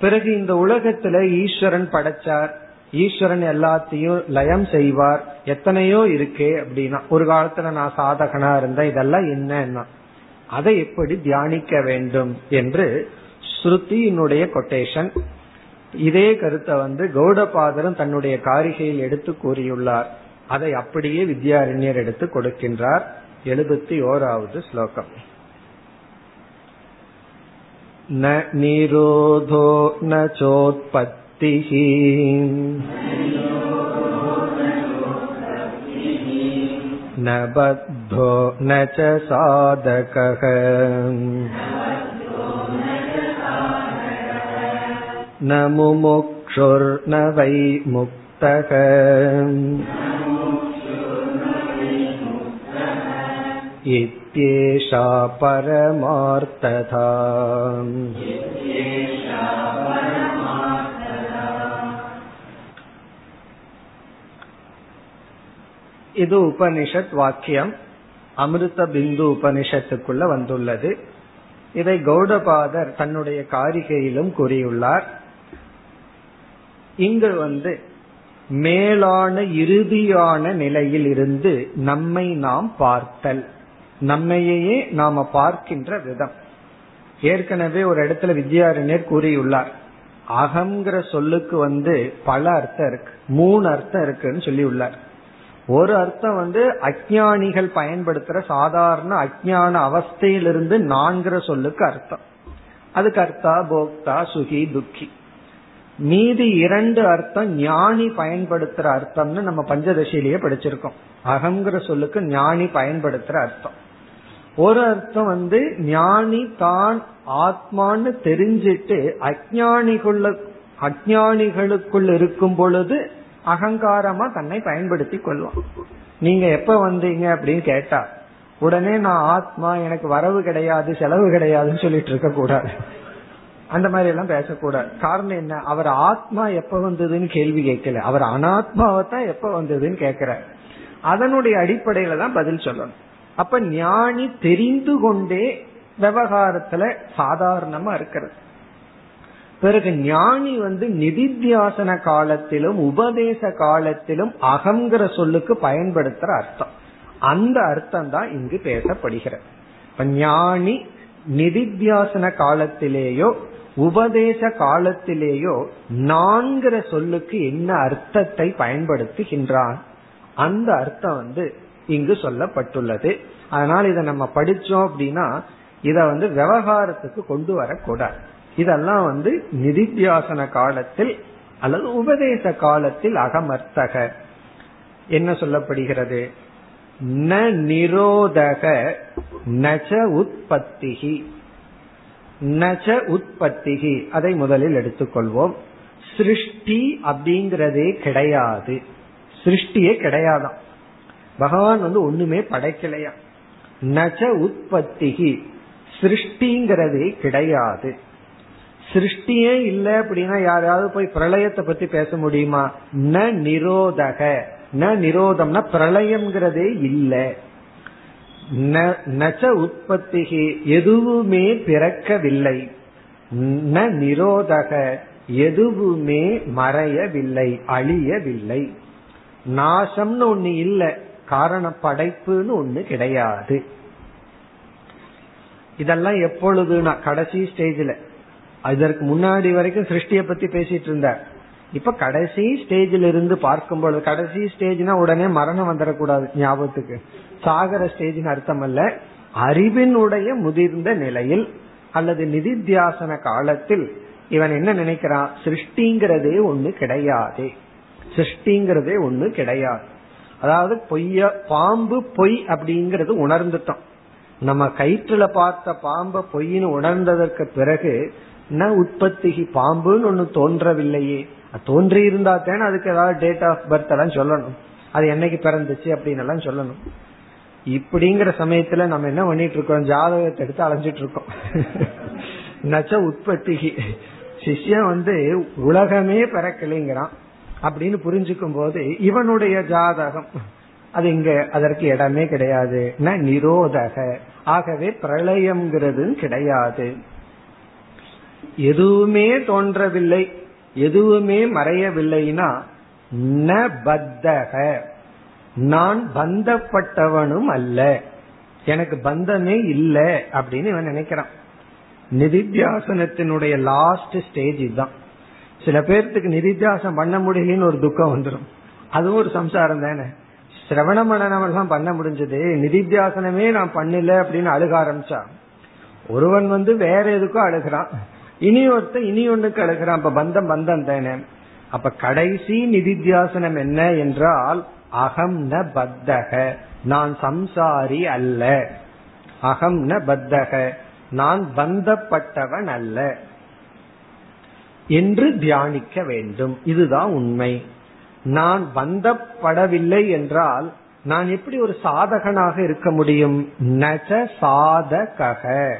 பிறகு இந்த உலகத்துல ஈஸ்வரன் படைச்சார். ஈஸ்வரன் எல்லாத்தையும் லயம் செய்வார். எத்தனையோ இருக்கே அப்படின்னா ஒரு காலத்துல நான் சாதகனா இருந்தேன். இதெல்லாம் என்னன்னா அதை எப்படி தியானிக்க வேண்டும் என்று ஸ்ருதியினுடைய கொட்டேஷன் இதே கருத்தை வந்து கௌடபாதரும் தன்னுடைய காரிகையில் எடுத்து கூறியுள்ளார் அதை அப்படியே வித்யாரண்யர் எடுத்து கொடுக்கின்றார் எழுபத்தி ஓராவது ஸ்லோகம் न निरोधो न चोत्पत्तिः न बद्धो न च साधकः न मुमुक्षुर्न वै मुक्तः इत्येषा परमार्थता இது உபனிஷத் வாக்கியம். அமிர்த பிந்து உபனிஷத்துக்குள்ள வந்துள்ளது. இதை கௌடபாதர் தன்னுடைய காரிகையிலும் கூறியுள்ளார். இங்கு வந்து மேலான இறுதியான நிலையில் இருந்து நம்மை நாம் பார்த்தல். நம்மையே நாம பார்க்கின்ற விதம். ஏற்கனவே ஒரு இடத்துல வித்யாரண்யர் கூறியுள்ளார். அகங்கிற சொல்லுக்கு வந்து பல அர்த்தம் இருக்கு. மூணு அர்த்தம் இருக்குன்னு சொல்லி உள்ளார் ஒரு அர்த்தம் வந்து அஜானிகள் பயன்படுத்துற சாதாரண அஜான அவஸ்தையிலிருந்து நான்கிற சொல்லுக்கு அர்த்தம். அதுக்கு அர்த்தா போக்தா சுகி துக்கி. மீதி இரண்டு அர்த்தம் ஞானி பயன்படுத்துற அர்த்தம்னு நம்ம பஞ்சதசியிலேயே படிச்சிருக்கோம். அகங்கிற சொல்லுக்கு ஞானி பயன்படுத்துற அர்த்தம். ஒரு அர்த்தம் வந்து ஞானி தான் ஆத்மான்னு தெரிஞ்சிட்டு அஜானிக்குள்ள அஜானிகளுக்குள் இருக்கும் பொழுது அகங்காரமா தன்னை பயன்படுத்தி கொள்வான். நீங்க எப்ப வந்தீங்க அப்படின்னு கேட்டா உடனே நான் ஆத்மா எனக்கு வரவு கிடையாது செலவு கிடையாதுன்னு சொல்லிட்டு இருக்க கூடாது. அந்த மாதிரி எல்லாம் பேசக்கூடாது. காரணம் என்ன? அவர் ஆத்மா எப்ப வந்ததுன்னு கேள்வி கேட்கல. அவர் அனாத்மாவை தான் எப்ப வந்ததுன்னு கேட்கிறார் அதனுடைய அடிப்படையில தான் பதில் சொல்லணும். அப்ப ஞானி தெரிந்து கொண்டே விவகாரத்துல சாதாரணமா இருக்கிறது. பிறகு ஞானி வந்து நிதித்தியாசன காலத்திலும் உபதேச காலத்திலும் அகங்கிற சொல்லுக்கு பயன்படுத்துற அர்த்தம். அந்த அர்த்தம் தான் இங்கு பேசப்படுகிறது. இப்ப ஞானி நிதித்தியாசன காலத்திலேயோ உபதேச காலத்திலேயோ நான்கிற சொல்லுக்கு என்ன அர்த்தத்தை பயன்படுத்துகின்றான்? அந்த அர்த்தம் வந்து இங்கு சொல்லப்பட்டுள்ளது. அதனால் இதை நம்ம படிச்சோம் அப்படின்னா இத வந்து விவகாரத்துக்கு கொண்டு வரக்கூடாது. இதெல்லாம் வந்து நிதித்தியாசன காலத்தில் அல்லது உபதேச காலத்தில் அகமர்த்தக. என்ன சொல்லப்படுகிறது? ந நிரோதக நச்ச உற்பத்திகி. நச்ச உற்பத்திகி. அதை முதலில் எடுத்துக்கொள்வோம். சிருஷ்டி அப்படிங்கிறதே கிடையாது. சிருஷ்டியே கிடையாதான் பகவான் வந்து ஒண்ணுமே படைக்கலையா நச்ச உற்பத்திகி. சிருஷ்டிங்கிறதே கிடையாது. சிருஷ்டியே இல்லை அப்படின்னா யாராவது போய் பிரளயத்தை பத்தி பேச முடியுமா? ந நிரோதக. ந நிரோதம்னா பிரளயம்ங்கிறதே இல்லை. நச்ச உற்பத்திகி எதுவுமே பிறக்கவில்லை. ந நிரோதக எதுவுமே மறையவில்லை அழியவில்லை. நாசம்னு ஒண்ணு இல்லை காரண படைப்புன்னு ஒண்ணு கிடையாது. இதெல்லாம் எப்பொழுதுனா கடைசி ஸ்டேஜில் அதற்கு முன்னாடி வரைக்கும் சிருஷ்டியை பத்தி பேசிட்டு இருந்தார். இப்ப கடைசி ஸ்டேஜில் இருந்து பார்க்கும் பொழுது கடைசி ஸ்டேஜ்னா உடனே மரணம் வந்துடக்கூடாது ஞாபகத்துக்கு. சாகர ஸ்டேஜ்னு அர்த்தம் அல்ல. அறிவினுடைய முதிர்ந்த நிலையில் அல்லது நிதித்தியாசன காலத்தில் இவன் என்ன நினைக்கிறான்? சிருஷ்டிங்கிறதே ஒண்ணு கிடையாது. சிருஷ்டிங்கிறதே ஒண்ணு கிடையாது. அதாவது பொய்ய பாம்பு பொய் அப்படிங்கறது உணர்ந்துட்டோம். நம்ம கயிற்றுல பார்த்த பாம்ப பொய்னு உணர்ந்ததற்கு பிறகு ந உற்பத்தி பாம்புன்னு ஒண்ணு தோன்றவில்லையே. தோன்றி இருந்தா தானே அதுக்கு ஏதாவது டேட் ஆஃப் பர்த் எல்லாம் சொல்லணும். அது என்னைக்கு பிறந்துச்சு அப்படின்னு எல்லாம் சொல்லணும். இப்படிங்கிற சமயத்துல நம்ம என்ன பண்ணிட்டு இருக்கோம்? ஜாதகத்தை எடுத்து அலைஞ்சிட்டு இருக்கோம். நச்ச உற்பத்தி சிஷ்யன் வந்து உலகமே பிறக்கலைங்கிறான். அப்படின்னு புரிஞ்சுக்கும் போது இவனுடைய ஜாதகம் அது இங்க அதற்கு இடமே கிடையாது. ந நிரோதக. ஆகவே பிரளயம்ங்கிறது கிடையாது. எதுவுமே தோன்றவில்லை எதுவுமே மறையவில்லைனா ந பத்தக. நான் பந்தப்பட்டவனும் அல்ல. எனக்கு பந்தமே இல்லை அப்படின்னு இவன் நினைக்கிறான். நிதித்தியாசனத்தினுடைய லாஸ்ட் ஸ்டேஜ் இதுதான். சில பேர்த்துக்கு நிதித்தியாசம் பண்ண முடியலன்னு ஒரு துக்கம் வந்துடும் அதுவும் ஒரு சம்சாரம் தானே. சிரவண மனநம் பண்ண முடிஞ்சது. நிதித்தியாசனமே நான் பண்ணல அப்படின்னு அழுக ஆரம்பிச்சா ஒருவன் வந்து வேற எதுக்கும் அழுகிறான். இனி ஒருத்த இனி ஒண்ணுக்கு அழுகிறான் அப்ப பந்தம் பந்தம் தானே. அப்ப கடைசி நிதித்தியாசனம் என்ன என்றால் அகம் ந பத்தக. நான் சம்சாரி அல்ல. அகம் ந பத்தக. நான் பந்தப்பட்டவன் அல்ல. என்று தியானிக்க வேண்டும். இதுதான் உண்மை. நான் பந்தப்படவில்லை என்றால் நான் எப்படி ஒரு சாதகனாக இருக்க முடியும்? நஜ சாதக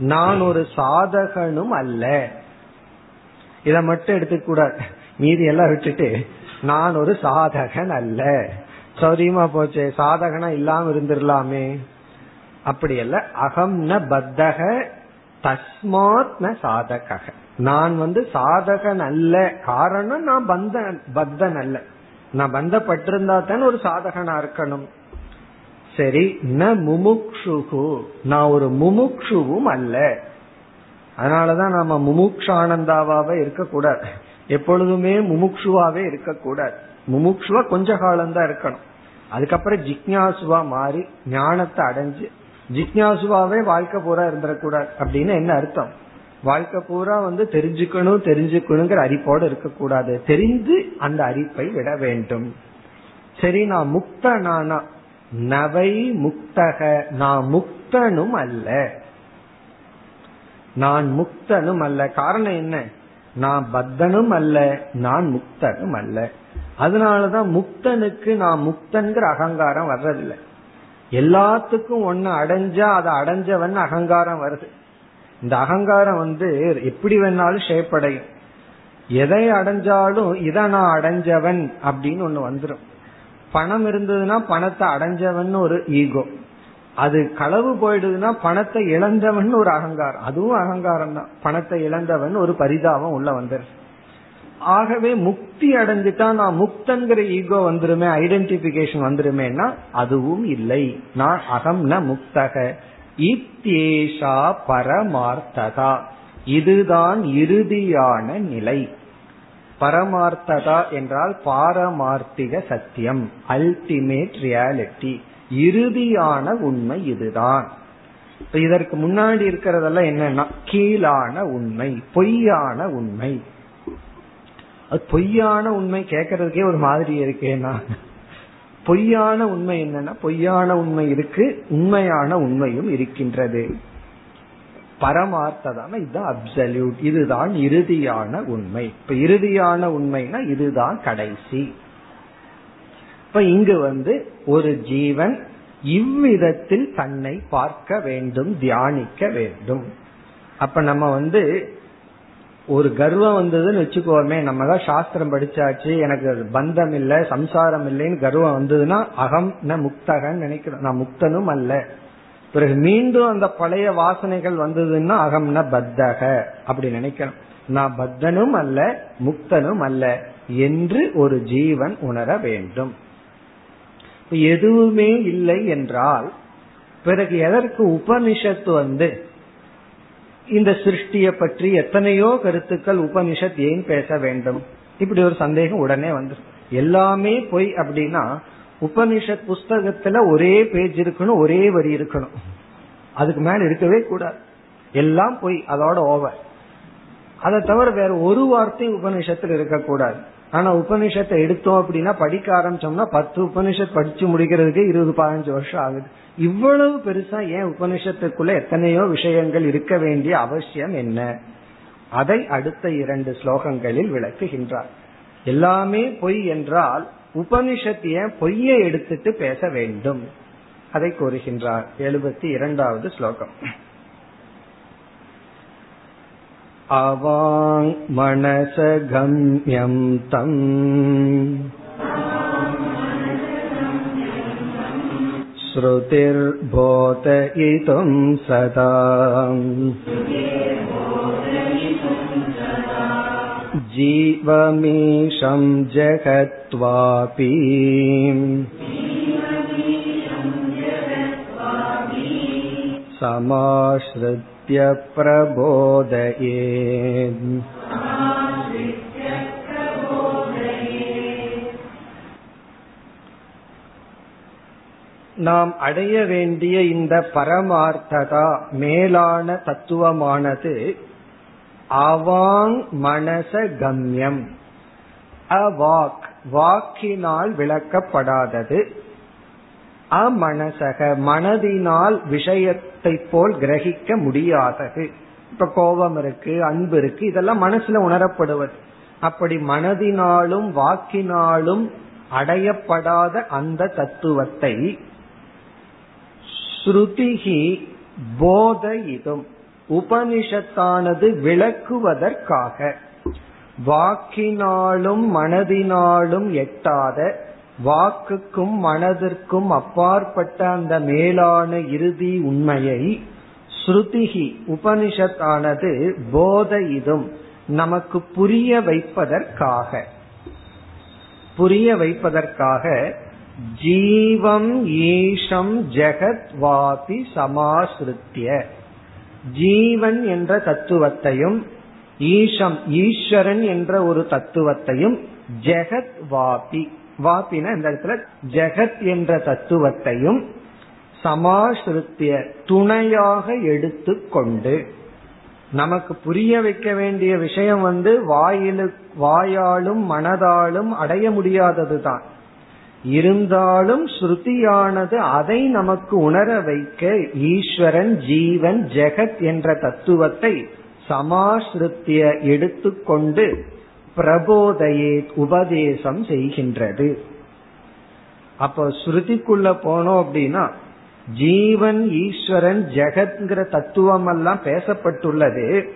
நான் ஒரு சாதகனும் அல்ல. இத மட்டும் எடுத்துக்கூடாது மீதி எல்லாம் விட்டுட்டு நான் ஒரு சாதகன் அல்ல. சௌரியமா போச்சு. சாதகனா இல்லாம இருந்திரலாமே. அப்படி அல்ல அகம் ந பத்தக தஸ்மாத் ந சாதக நான் வந்து சாதகன் அல்ல. காரணம் நான் பந்த பத்தன் அல்ல. நான் பந்தப்பட்டிருந்தா தான் ஒரு சாதகனா இருக்கணும். சரி ந முமுக்ஷுகு. நான் ஒரு முமுக்ஷுவும் அல்ல. அதனாலதான் நாம முமுக்ஷானந்தாவாவே இருக்கக்கூடாது. எப்பொழுதுமே முமுக்ஷுவாவே இருக்கக்கூடாது. முமுக்ஷுவா கொஞ்ச காலம்தான் இருக்கணும். அதுக்கப்புறம் ஜிக்யாசுவா மாறி ஞானத்தை அடைஞ்சு ஜிக்யாசுவாவே வாழ்க்கை பூரா இருந்துடக்கூடாது அப்படின்னு என்ன அர்த்தம்? வாழ்க்கை பூரா வந்து தெரிஞ்சுக்கணும் தெரிஞ்சுக்கணுங்கிற அறிப்போடு இருக்கக்கூடாது. தெரிந்து அந்த அறிப்பை விட வேண்டும். சரி நான் முக்தனானா நவை முக்தக. நான் முக்தனும் அல்ல. நான் முக்தனும் அல்ல. காரணம் என்ன? நான் பத்தனும் அல்ல. நான் முக்தனும் அல்ல. அதனாலதான் முக்தனுக்கு நான் முக்தன்கிற அகங்காரம் வர்றதில்லை. எல்லாத்துக்கும் ஒன்னு அடைஞ்சா அதை அடைஞ்சவன் அகங்காரம் வருது. இந்த அகங்காரம் வந்து எப்படி வேணாலும் ஷேப் அடையும் எதை அடைஞ்சாலும் இதை நான் அடைஞ்சவன் அப்படின்னு ஒன்னு வந்துடும் பணம் இருந்ததுன்னா பணத்தை அடைஞ்சவன் ஒரு ஈகோ. அது களவு போயிடுதுன்னா பணத்தை இழந்தவன் ஒரு அகங்காரம். அதுவும் அகங்காரம் தான் பணத்தை இழந்தவன் ஒரு பரிதாபம் உள்ள வந்துடும் ஆகவே முக்தி அடைஞ்சிட்டா நான் முக்தங்கிற ஈகோ வந்துருமே ஐடென்டிபிகேஷன் வந்துருமேனா அதுவும் இல்லை. நான் அகம்ன முக்தக. இத்தேஷா பரமார்த்ததா. இதுதான் இறுதியான நிலை. பரமார்த்ததா என்றால் பாரமார்த்திக சத்தியம் அல்டிமேட் ரியாலிட்டி இறுதியான உண்மை இதுதான். இதற்கு முன்னாடி இருக்கிறதெல்லாம் என்னன்னா கீழான உண்மை பொய்யான உண்மை. அது பொய்யான உண்மை கேட்கறதுக்கே ஒரு மாதிரி இருக்கேனா பொய்யான உண்மை என்னன்னா பொய்யான உண்மை இருக்கு உண்மையான உண்மையும் இருக்கின்றது. பரமார்த்ததான? இதுதான் அப்சல்யூட் இதுதான் இறுதியான உண்மை. இப்ப இறுதியான உண்மைனா இதுதான் கடைசி. இப்ப இங்கு வந்து ஒரு ஜீவன் இவ்விதத்தில் தன்னை பார்க்க வேண்டும் தியானிக்க வேண்டும். அப்ப நம்ம வந்து ஒரு கர்வம் வந்ததுன்னு வச்சுக்கோமே நம்ம தான் சாஸ்திரம் படிச்சாச்சு எனக்கு பந்தம் இல்ல சம்சாரம் இல்லைன்னு கர்வம் வந்ததுன்னா அகம் ந முக்தகன்னு நினைக்கிறோம். நான் முக்தனும் அல்ல. பிறகு மீண்டும் அந்த பழைய வாசனைகள் வந்ததுன்னா அகம்ன பத்தக அப்படி நினைக்கணும். நான் பத்தனும் அல்ல முக்தனும் அல்ல என்று ஒரு ஜீவன் உணர வேண்டும். எதுவுமே இல்லை என்றால் பிறகு எதற்கு உபனிஷத்து வந்து இந்த சிருஷ்டிய பற்றி எத்தனையோ கருத்துக்கள் உபனிஷத் ஏன் பேச வேண்டும்? இப்படி ஒரு சந்தேகம் உடனே வந்து எல்லாமே பொய் அப்படின்னா உபனிஷத் புஸ்தகத்துல ஒரே பேஜ் இருக்கணும் ஒரே வரி இருக்கணும். அதுக்கு மேல இருக்கவே கூடாது. எல்லாம் பொய் அதோட ஓவர் அதை தவிர வேற ஒரு வார்த்தை உபனிஷத்துல இருக்கக்கூடாது. ஆனா உபனிஷத்தை எடுத்தோம் அப்படின்னா படிக்க ஆரம்பிச்சோம்னா பத்து உபனிஷத் படிச்சு முடிக்கிறதுக்கு இருபது பதினஞ்சு வருஷம் ஆகுது. இவ்வளவு பெருசா ஏன் உபனிஷத்துக்குள்ள எத்தனையோ விஷயங்கள் இருக்க வேண்டிய அவசியம் என்ன? அதை அடுத்த இரண்டு ஸ்லோகங்களில் விளக்குகின்றார். எல்லாமே பொய் என்றால் உபனிஷத் ஏன் பொய்யை எடுத்துட்டு பேச வேண்டும் அதை கூறுகின்றார் எழுபத்தி இரண்டாவது ஸ்லோகம் अवाङ् मनसगम्यं तम् श्रुतिर्बोधयितुं सदा जीवमीशं जगत्वापि समाश्रित्य प्रबोधये நாம் அடைய வேண்டிய இந்த பரமார்த்ததா மேலான தத்துவமானது அவாங் மனச கம்யம் அவாக் வாக்கினால் விளக்கப்படாதது. அமனசக மனதினால் விஷயத்தை போல் கிரகிக்க முடியாதது. இப்ப கோபம் இருக்கு அன்பு இருக்கு இதெல்லாம் மனசுல உணரப்படுவது. அப்படி மனதினாலும் வாக்கினாலும் அடையப்படாத அந்த தத்துவத்தை ஸ்ருதிகி போதையிடும் உபனிஷத்தானது விளக்குவதற்காக. வாக்கினாலும் மனதினாலும் எட்டாத வாக்குக்கும் மனதிற்கும் அப்பாற்பட்ட அந்த மேலான இறுதி உண்மையை ஸ்ருதிகி உபனிஷத்தானது போதையிடும் நமக்கு புரிய வைப்பதற்காக. புரிய வைப்பதற்காக ஜீவம் ஈஷம் ஜெகத் வாபி சமாசிருத்திய ஜீவன் என்ற தத்துவத்தையும் ஈஷம் ஈஸ்வரன் என்ற ஒரு தத்துவத்தையும் ஜெகத் வாபி. வாபின இந்த இடத்துல ஜெகத் என்ற தத்துவத்தையும் சமாசிருத்திய துணையாக எடுத்துக்கொண்டு நமக்கு புரிய வைக்க வேண்டிய விஷயம் வந்து வாயிலு வாயாலும் மனதாலும் அடைய முடியாததுதான். இருந்தாலும் ஸ்ருதியானது அதை நமக்கு உணர வைக்க ஈஸ்வரன் ஜீவன் ஜெகத் என்ற தத்துவத்தை சமாஸ்ருத்திய எடுத்துக்கொண்டு பிரபோதையே உபதேசம் செய்கின்றது. அப்போ ஸ்ருதிக்குள்ள போனோம் அப்படின்னா ஜீவன் ஈஸ்வரன் ஜெகத்ங்கிற தத்துவம் எல்லாம் பேசப்பட்டுள்ளது.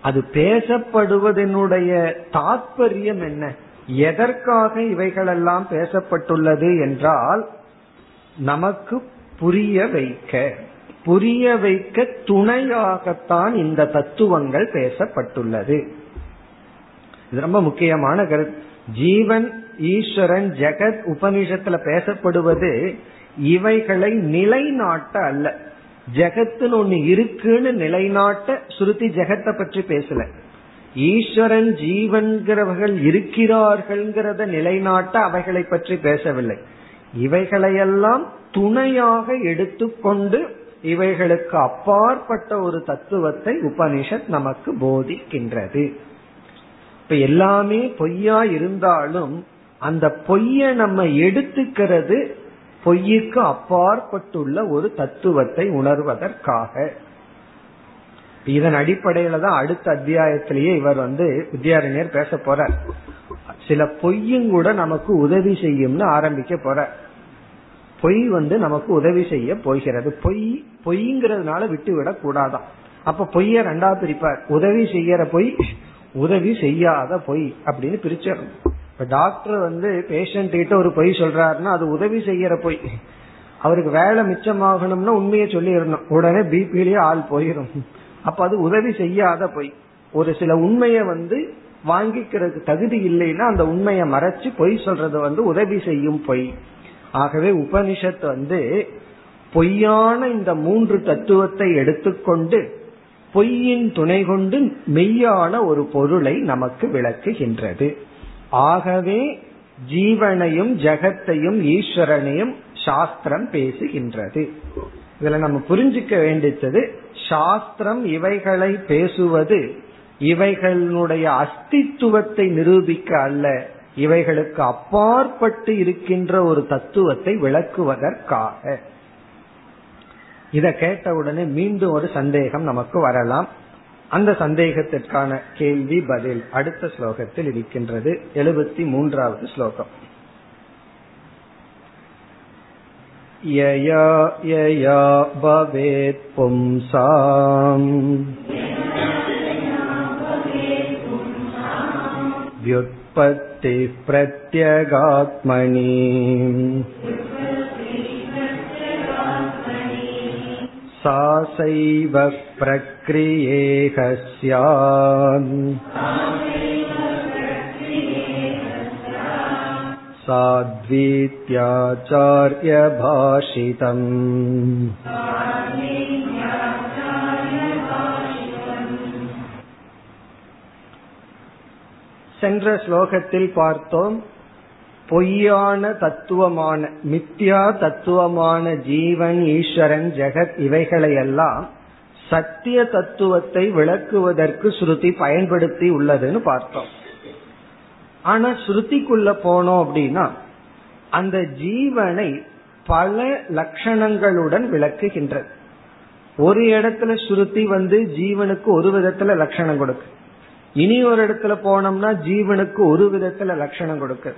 அது பேசப்படுவதனுடைய தாற்பயம் என்ன? எதற்காக இவைகளெல்லாம் பேசப்பட்டுள்ளது என்றால் நமக்கு புரிய வைக்க புரிய வைக்க துணையாகத்தான் இந்த தத்துவங்கள் பேசப்பட்டுள்ளது. இது ரொம்ப முக்கியமான கருத்து. ஜீவன் ஈஸ்வரன் ஜெகத் உபனிஷத்துல பேசப்படுவது இவைகளை நிலைநாட்ட அல்ல. ஜெகத்துன்னு ஒண்ணு இருக்குன்னு நிலைநாட்ட ஸ்ருதி ஜெகத்தை பற்றி பேசல. ஈஸ்வரன் ஜீவன்கிறவர்கள் இருக்கிறார்கள்ங்கிறத நிலைநாட்ட அவைகளை பற்றி பேசவில்லை. இவைகளையெல்லாம் துணையாக எடுத்துக்கொண்டு இவைகளுக்கு அப்பாற்பட்ட ஒரு தத்துவத்தை உபனிஷத் நமக்கு போதிக்கின்றது. இப்ப எல்லாமே பொய்யா இருந்தாலும் அந்த பொய்ய நம்ம எடுத்துக்கிறது பொய்யுக்கு அப்பாற்பட்டுள்ள ஒரு தத்துவத்தை உணர்வதற்காக. இதன் அடிப்படையில தான் அடுத்த அத்தியாயத்திலேயே இவர் வந்து வித்யாரண்யர் பேச போறார். சில பொய்யும் கூட நமக்கு உதவி செய்யும்னு ஆரம்பிக்க போற பொய் வந்து நமக்கு உதவி செய்ய போகிறது. பொய் பொய்ங்கிறதுனால விட்டு விட கூடாதான். அப்ப பொய்ய ரெண்டா பிரிப்பார். உதவி செய்யற பொய் உதவி செய்யாத பொய் அப்படின்னு பிரிச்சிடணும். இப்ப டாக்டர் வந்து பேஷண்ட் கிட்ட ஒரு பொய் சொல்றாருன்னா அது உதவி செய்யற பொய். அவருக்கு வேலை மிச்சமாகணும்னா உண்மையை சொல்லிடணும். உடனே பிபிலேயே ஆள் போயிடும் அப்ப அது உதவி செய்யாத பொய். ஒரு சில உண்மையை வந்து வாங்கிக்கிறதுக்கு தகுதி இல்லைன்னா அந்த உண்மையை மறைச்சு பொய் சொல்றது வந்து உதவி செய்யும் பொய். ஆகவே உபனிஷத் வந்து பொய்யான இந்த மூன்று தத்துவத்தை எடுத்துக்கொண்டு பொய்யின் துணை கொண்டு மெய்யான ஒரு பொருளை நமக்கு விளக்குகின்றது. ஆகவே ஜீவனையும் ஜெகத்தையும் ஈஸ்வரனையும் சாஸ்திரம் பேசுகின்றது. இதுல நம்ம புரிஞ்சுக்க வேண்டியது சாஸ்திரம் இவைகளை பேசுவது இவைகளுடைய அஸ்தித்துவத்தை நிரூபிக்க அல்ல. இவைகளுக்கு அப்பாற்பட்டு இருக்கின்ற ஒரு தத்துவத்தை விளக்குவதற்காக. இத கேட்ட உடனே மீண்டும் ஒரு சந்தேகம் நமக்கு வரலாம். அந்த சந்தேகத்திற்கான கேள்வி பதில் அடுத்த ஸ்லோகத்தில் இருக்கின்றது. எழுபத்தி மூன்றாவது ஸ்லோகம். यया यया भवेत् पुंसाम् व्युत्पत्तिः प्रत्यगात्मनि सासैव प्रक्रियेह स्यात् साध्वीत्याचार्यभाषितम् சென்ற ஸ்லோகத்தில் பார்த்தோம் பொய்யான தத்துவமான மித்யா தத்துவமான ஜீவன் ஈஸ்வரன் ஜெகத் இவைகளையெல்லாம் சத்திய தத்துவத்தை விளக்குவதற்கு ஸ்ருதி பயன்படுத்தி உள்ளதுன்னு பார்த்தோம் ஆனா ஸ்ருதிக்குள்ள போனோம் அப்படின்னா அந்த ஜீவனை பல லட்சணங்களுடன் விளக்குகின்றது. ஒரு இடத்துல ஸ்ருதி வந்து ஜீவனுக்கு ஒரு விதத்துல லட்சணம் கொடுக்கு. இனி ஒரு இடத்துல போனோம்னா ஜீவனுக்கு ஒரு விதத்துல லட்சணம் கொடுக்கு.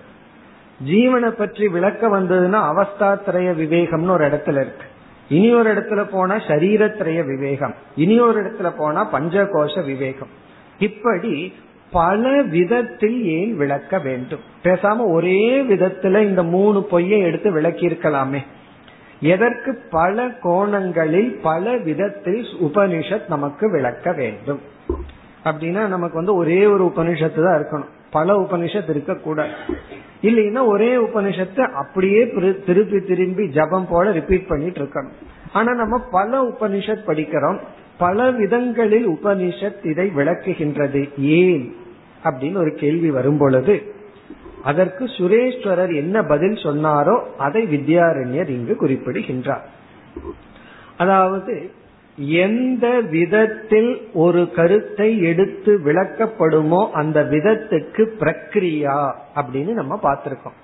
ஜீவனை பற்றி விளக்க வந்ததுன்னா அவஸ்தாத்திரய விவேகம்னு ஒரு இடத்துல இருக்கு. இனி ஒரு இடத்துல போனா சரீரத்திரைய விவேகம். இனி ஒரு இடத்துல போனா பஞ்சகோஷ விவேகம். இப்படி பல விதத்தில் ஏன் விளக்க வேண்டும்? பேசாம ஒரே விதத்துல இந்த மூணு பொய்யை எடுத்து விளக்கி இருக்கலாமே எதற்கு பல கோணங்களில் பல விதத்தில் உபனிஷத் நமக்கு விளக்க வேண்டும்? அப்படின்னா நமக்கு வந்து ஒரே ஒரு உபனிஷத்து தான் இருக்கணும். பல உபனிஷத் இருக்கக்கூடாது. இல்லைன்னா ஒரே உபனிஷத்தை அப்படியே திருப்பி திரும்பி ஜபம் போல ரிப்பீட் பண்ணிட்டு இருக்கணும். ஆனா நம்ம பல உபனிஷத் படிக்கிறோம். பல விதங்களில் உபனிஷத் இதை விளக்குகின்றது. ஏன்? அப்படின்னு ஒரு கேள்வி வரும் பொழுது அதற்கு சுரேஸ்வரர் என்ன பதில் சொன்னாரோ அதை வித்யாரண்யர் இங்கு குறிப்பிடுகின்றார். அதாவது எந்த விதத்தில் ஒரு கருத்தை எடுத்து விளக்கப்படுமோ அந்த விதத்துக்கு பிரக்ரியா அப்படின்னு நம்ம பார்த்திருக்கோம்.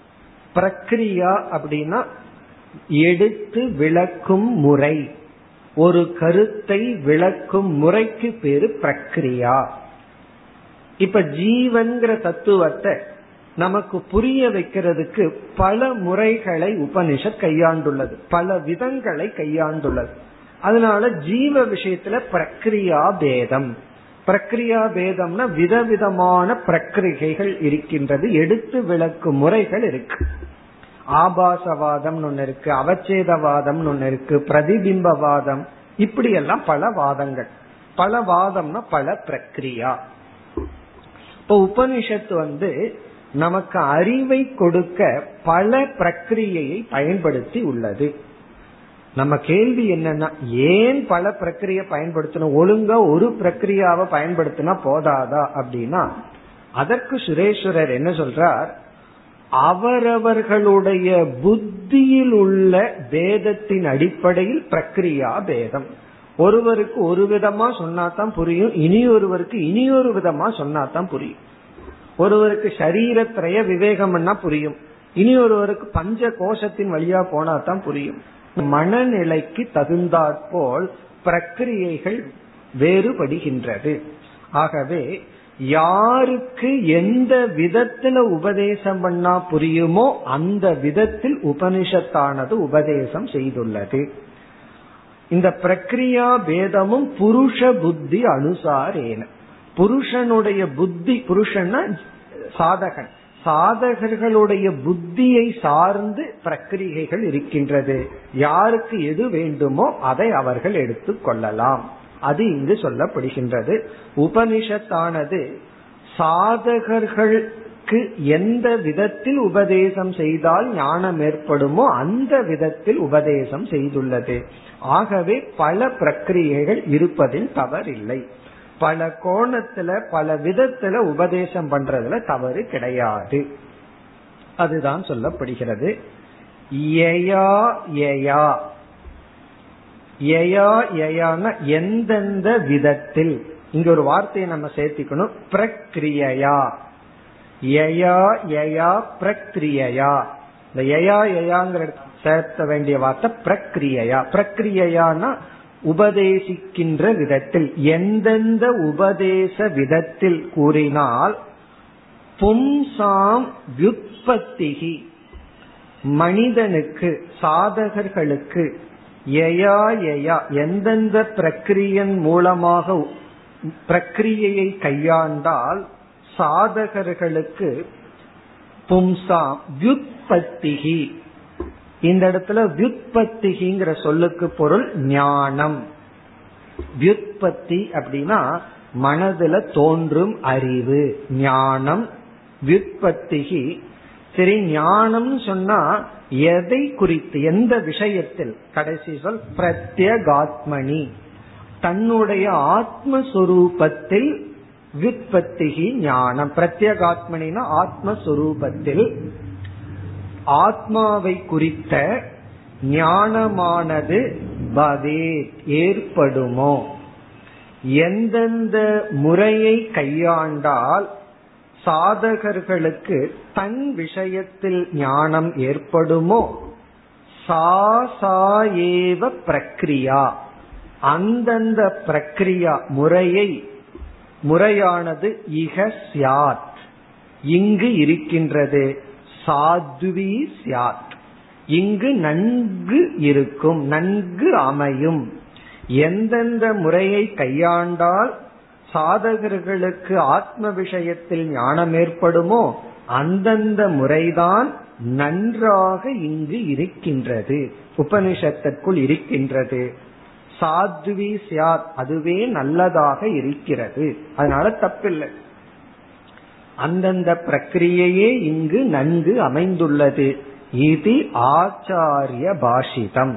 பிரக்ரியா அப்படின்னா எடுத்து விளக்கும் முறை. ஒரு கருத்தை விளக்கும் முறைக்கு பேரு பிரக்ரியா. இப்ப ஜீவன்கிற தத்துவத்தை நமக்கு புரிய வைக்கிறதுக்கு பல முறைகளை உபனிஷத் கையாண்டுள்ளது. பல விதங்களை கையாண்டுள்ளது. அதனால ஜீவ விஷயத்துல பிரக்ரியா பேதம். பிரக்ரியா பேதம்னா விதவிதமான பிரக்கிரிகைகள் இருக்கின்றது. எடுத்து விளக்கும் முறைகள் இருக்கு. ஆபாசவாதம் ஒன்னு இருக்கு அவச்சேதவாதம் ஒன்னு இருக்கு பிரதிபிம்பவாதம். இப்படி எல்லாம் பல வாதங்கள். பல வாதம்னா பல பிரக்ரியா. இப்ப உபனிஷத்து வந்து நமக்கு அறிவை கொடுக்க பல பிரக்கிரியையை பயன்படுத்தி உள்ளது. நம்ம கேள்வி என்னன்னா ஏன் பல பிரக்கிரியை பயன்படுத்தணும்? ஒழுங்கா ஒரு பிரக்கிரியாவை பயன்படுத்தினா போதாதா? அப்படின்னா அதற்கு சுரேஸ்வரர் என்ன சொல்றார்? அவரவர்களுடைய புத்தியில் உள்ள பேதத்தின் அடிப்படையில் பிரக்ரியா பேதம் ஒருவருக்கு ஒரு விதமா சொன்னாதான் புரியும். இனி ஒருவருக்கு இனி ஒரு விதமா சொன்னாதான் புரியும். ஒருவருக்கு சரீரத்திரைய விவேகம்னா புரியும். இனி ஒருவருக்கு பஞ்ச கோஷத்தின் வழியா போனா தான் புரியும். மனநிலைக்கு தகுந்தாற்போல் பிரக்கிரியைகள் வேறுபடுகின்றது. ஆகவே யாருக்கு எந்த விதத்துல உபதேசம் பண்ணா புரியுமோ அந்த விதத்தில் உபனிஷத்தானது உபதேசம் செய்துள்ளது. இந்த பிரக்ரியா பேதமும் புருஷ புத்தி அனுசாரேன. புருஷனுடைய புத்தி புருஷன்னா சாதகன். சாதகர்களுடைய புத்தியை சார்ந்து பிரக்கிரிகைகள் இருக்கின்றது. யாருக்கு எது வேண்டுமோ அதை அவர்கள் எடுத்து கொள்ளலாம். அது இங்கு சொல்லப்படுகின்றது. உபனிஷத்தானது சாதகர்கள் நமக்கு எந்த விதத்தில் உபதேசம் செய்தால் ஞானம் ஏற்படுமோ அந்த விதத்தில் உபதேசம் செய்துள்ளது. ஆகவே பல பிரக்கிரியைகள் இருப்பதில் தவறில்லை. பல கோணத்துல பல விதத்துல உபதேசம் பண்றதுல தவறு கிடையாது. அதுதான் சொல்லப்படுகிறது. எந்தெந்த விதத்தில்? இங்க ஒரு வார்த்தையை நம்ம சேர்த்திக்கணும். பிரக்ரியா யயா யயா பிரக்ரியா இந்த யயா யயாங்கிற சேர்த்த வேண்டிய வார்த்தை பிரக்ரியா பிரக்ரியானா உபதேசிக்கின்ற விதத்தில் எந்தெந்த உபதேச விதத்தில் கூறினால் பும்சாம் வியுற்பத்திகி மனிதனுக்கு சாதகர்களுக்கு எயா எயா எந்தெந்த பிரக்கிரியன் மூலமாக பிரக்கிரியையை கையாண்டால் சாதகர்களுக்கு பும்சாம் வியுத்பத்திகி இந்த இடத்துல வியுத்பத்திகிங்கிற சொல்லுக்கு பொருள் ஞானம். வியுத்பத்தி அப்படின்னா மனதுல தோன்றும் அறிவு ஞானம். வியுத்பத்திகி சரி ஞானம் சொன்னா எதை குறித்து எந்த விஷயத்தில்? கடைசி சொல் பிரத்யகாத்மணி தன்னுடைய ஆத்மஸ்வரூபத்தில் வித்பத்திகி ஞானம். பிரத்யேகாத்மனின ஆத்மஸ்வரூபத்தில் ஆத்மாவை குறித்த ஞானமானது பவே ஏற்படுமோ? எந்தெந்த முறையை கையாண்டால் சாதகர்களுக்கு தன் விஷயத்தில் ஞானம் ஏற்படுமோ? சாசாயேவ பிரக்ரியா. அந்தந்த பிரக்ரியா முறையை முறையானது இக சியாத் இங்கு இருக்கின்றது. சாத்வி சியாத் இங்கு நன்கு இருக்கும் நன்கு அமையும். எந்தெந்த முறையை கையாண்டால் சாதகர்களுக்கு ஆத்ம விஷயத்தில் ஞானம் ஏற்படுமோ அந்தந்த முறைதான் நன்றாக இங்கு இருக்கின்றது உபனிஷத்திற்குள் இருக்கின்றது. சாத்வி சியாத் அதுவே நல்லதாக இருக்கிறது. அதனால தப்பில்லை. அந்தந்த பிரக்கிரியையே இங்கு நன்கு அமைந்துள்ளது. இது ஆச்சாரிய பாஷிதம்.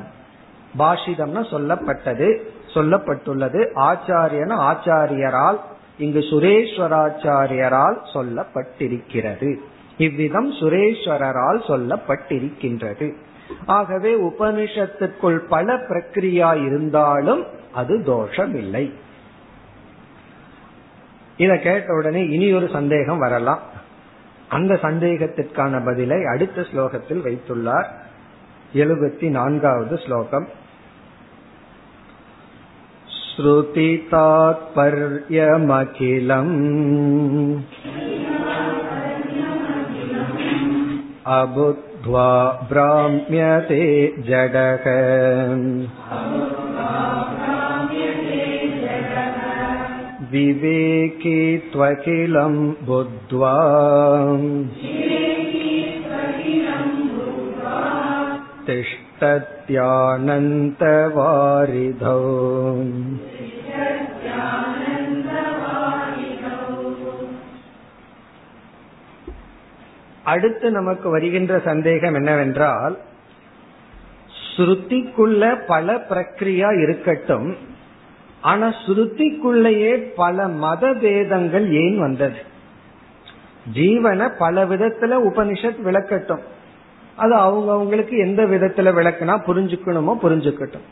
பாஷிதம்னா சொல்லப்பட்டது சொல்லப்பட்டுள்ளது. ஆச்சாரியன ஆச்சாரியரால் இங்கு சுரேஸ்வராச்சாரியரால் சொல்லப்பட்டிருக்கிறது. இவ்விதம் சுரேஸ்வரரால் சொல்லப்பட்டிருக்கின்றது. ஆகவே உபனிஷத்துக்குள் பல பிரக்கிரியா இருந்தாலும் அது தோஷம் இல்லை இத கேட்ட உடனே இனி ஒரு சந்தேகம் வரலாம் அந்த சந்தேகத்திற்கான பதிலை அடுத்த ஸ்லோகத்தில் வைத்துள்ளார் எழுபத்தி நான்காவது ஸ்லோகம் श्रुतितात्पर्यमखिलम् अबुद्ध्वा भ्राम्यते जडः विवेकी त्वखिलं बुद्ध्वा तिष्ठत्यानन्तवारिधौ அடுத்து நமக்கு வருகின்ற சந்தேகம் என்னவென்றால் ஸ்ருதிக்குள்ள பல பிரக்ரியா இருக்கட்டும் ஆனா ஸ்ருதிக்குள்ளேயே பல மத பேதங்கள் ஏன் வந்தது? ஜீவனை பல விதத்துல உபனிஷத் விளக்கட்டும். அது அவங்க அவங்களுக்கு எந்த விதத்துல விளக்குனா புரிஞ்சுக்கணுமோ புரிஞ்சுக்கட்டும்.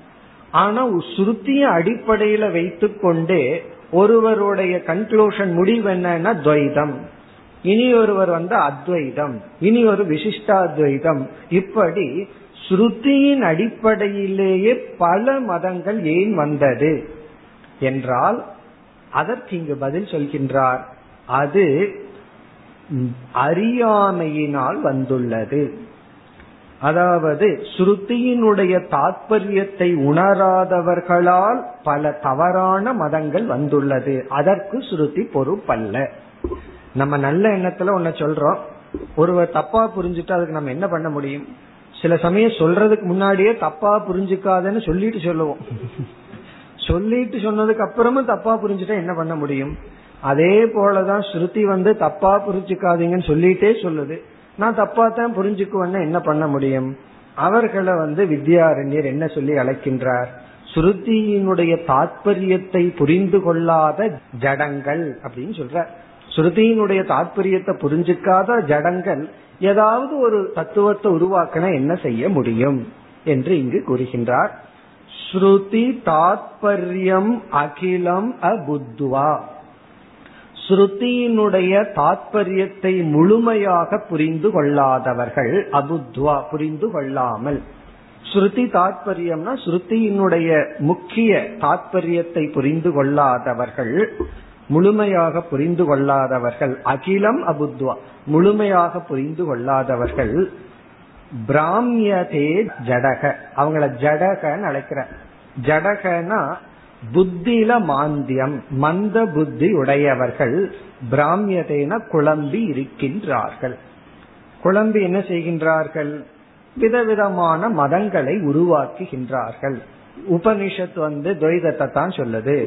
ஆனா ஸ்ருத்திய அடிப்படையில வைத்துக்கொண்டே ஒருவருடைய கன்க்ளூஷன் முடிவு என்னன்னா துவைதம். இனி ஒருவர் வந்து அத்வைதம் இனி ஒரு விசிஷ்டாத்வைதம். இப்படி ஸ்ருதியின் அடிப்படையிலேயே பல மதங்கள் ஏன் வந்தது என்றால் அதற்கு இங்கு பதில் சொல்கின்றார். அது அறியாமையினால் வந்துள்ளது. அதாவது ஸ்ருதியினுடைய தாற்பயத்தை உணராதவர்களால் பல தவறான மதங்கள் வந்துள்ளது. அதற்கு ஸ்ருதி பொறுப்பல்ல. நம்ம நல்ல எண்ணத்துல ஒன்ன சொல்றோம். ஒருவர் தப்பா புரிஞ்சுட்டா அதுக்கு நம்ம என்ன பண்ண முடியும்? சில சமயம் சொல்றதுக்கு முன்னாடியே தப்பா புரிஞ்சுக்காதன்னு சொல்லிட்டு சொல்லுவோம். சொல்லிட்டு சொன்னதுக்கு அப்புறமும் தப்பா புரிஞ்சுட்டா என்ன பண்ண முடியும்? அதே போலதான் ஸ்ருதி வந்து தப்பா புரிஞ்சுக்காதீங்கன்னு சொல்லிட்டே சொல்லுது. நான் தப்பா தான் புரிஞ்சுக்குவேன்னு என்ன பண்ண முடியும்? அவர்களை வந்து வித்யாரண்யர் என்ன சொல்லி அழைக்கின்றார்? ஸ்ருதியினுடைய தாற்பயத்தை புரிந்து கொள்ளாத ஜடங்கள் அப்படின்னு சொல்ற ஸ்ருதியினுடைய தாற்பயத்தை புரிஞ்சுக்காத ஜடங்கள் ஏதாவது ஒரு தத்துவத்தை உருவாக்கின என்ன செய்ய முடியும் என்று இங்கு கூறுகின்றார். ஸ்ருதி தாத்பரியம் அகிலம் அபுத்வா. ஸ்ருதியினுடைய தாத்பரியத்தை முழுமையாக புரிந்து கொள்ளாதவர்கள் அபுத்வா புரிந்து கொள்ளாமல். ஸ்ருதி தாத்பரியம்னா ஸ்ருதியினுடைய முக்கிய தாத்பரியத்தை புரிந்து கொள்ளாதவர்கள் முழுமையாக புரிந்து கொள்ளாதவர்கள் அகிலம் அபுத்வா முழுமையாக புரிந்து கொள்ளாதவர்கள் பிராமியதே ஜடக அவங்கள ஜடகன்னு அழைக்கிற. ஜடகனா புத்தியில மாந்தியம் மந்த புத்தி உடையவர்கள் பிராமியதேன குழம்பி இருக்கின்றார்கள். குழம்பி என்ன செய்கின்றார்கள்? விதவிதமான மதங்களை உருவாக்குகின்றார்கள். உபனிஷத் வந்து துவைதத்தை தான் சொல்லுது.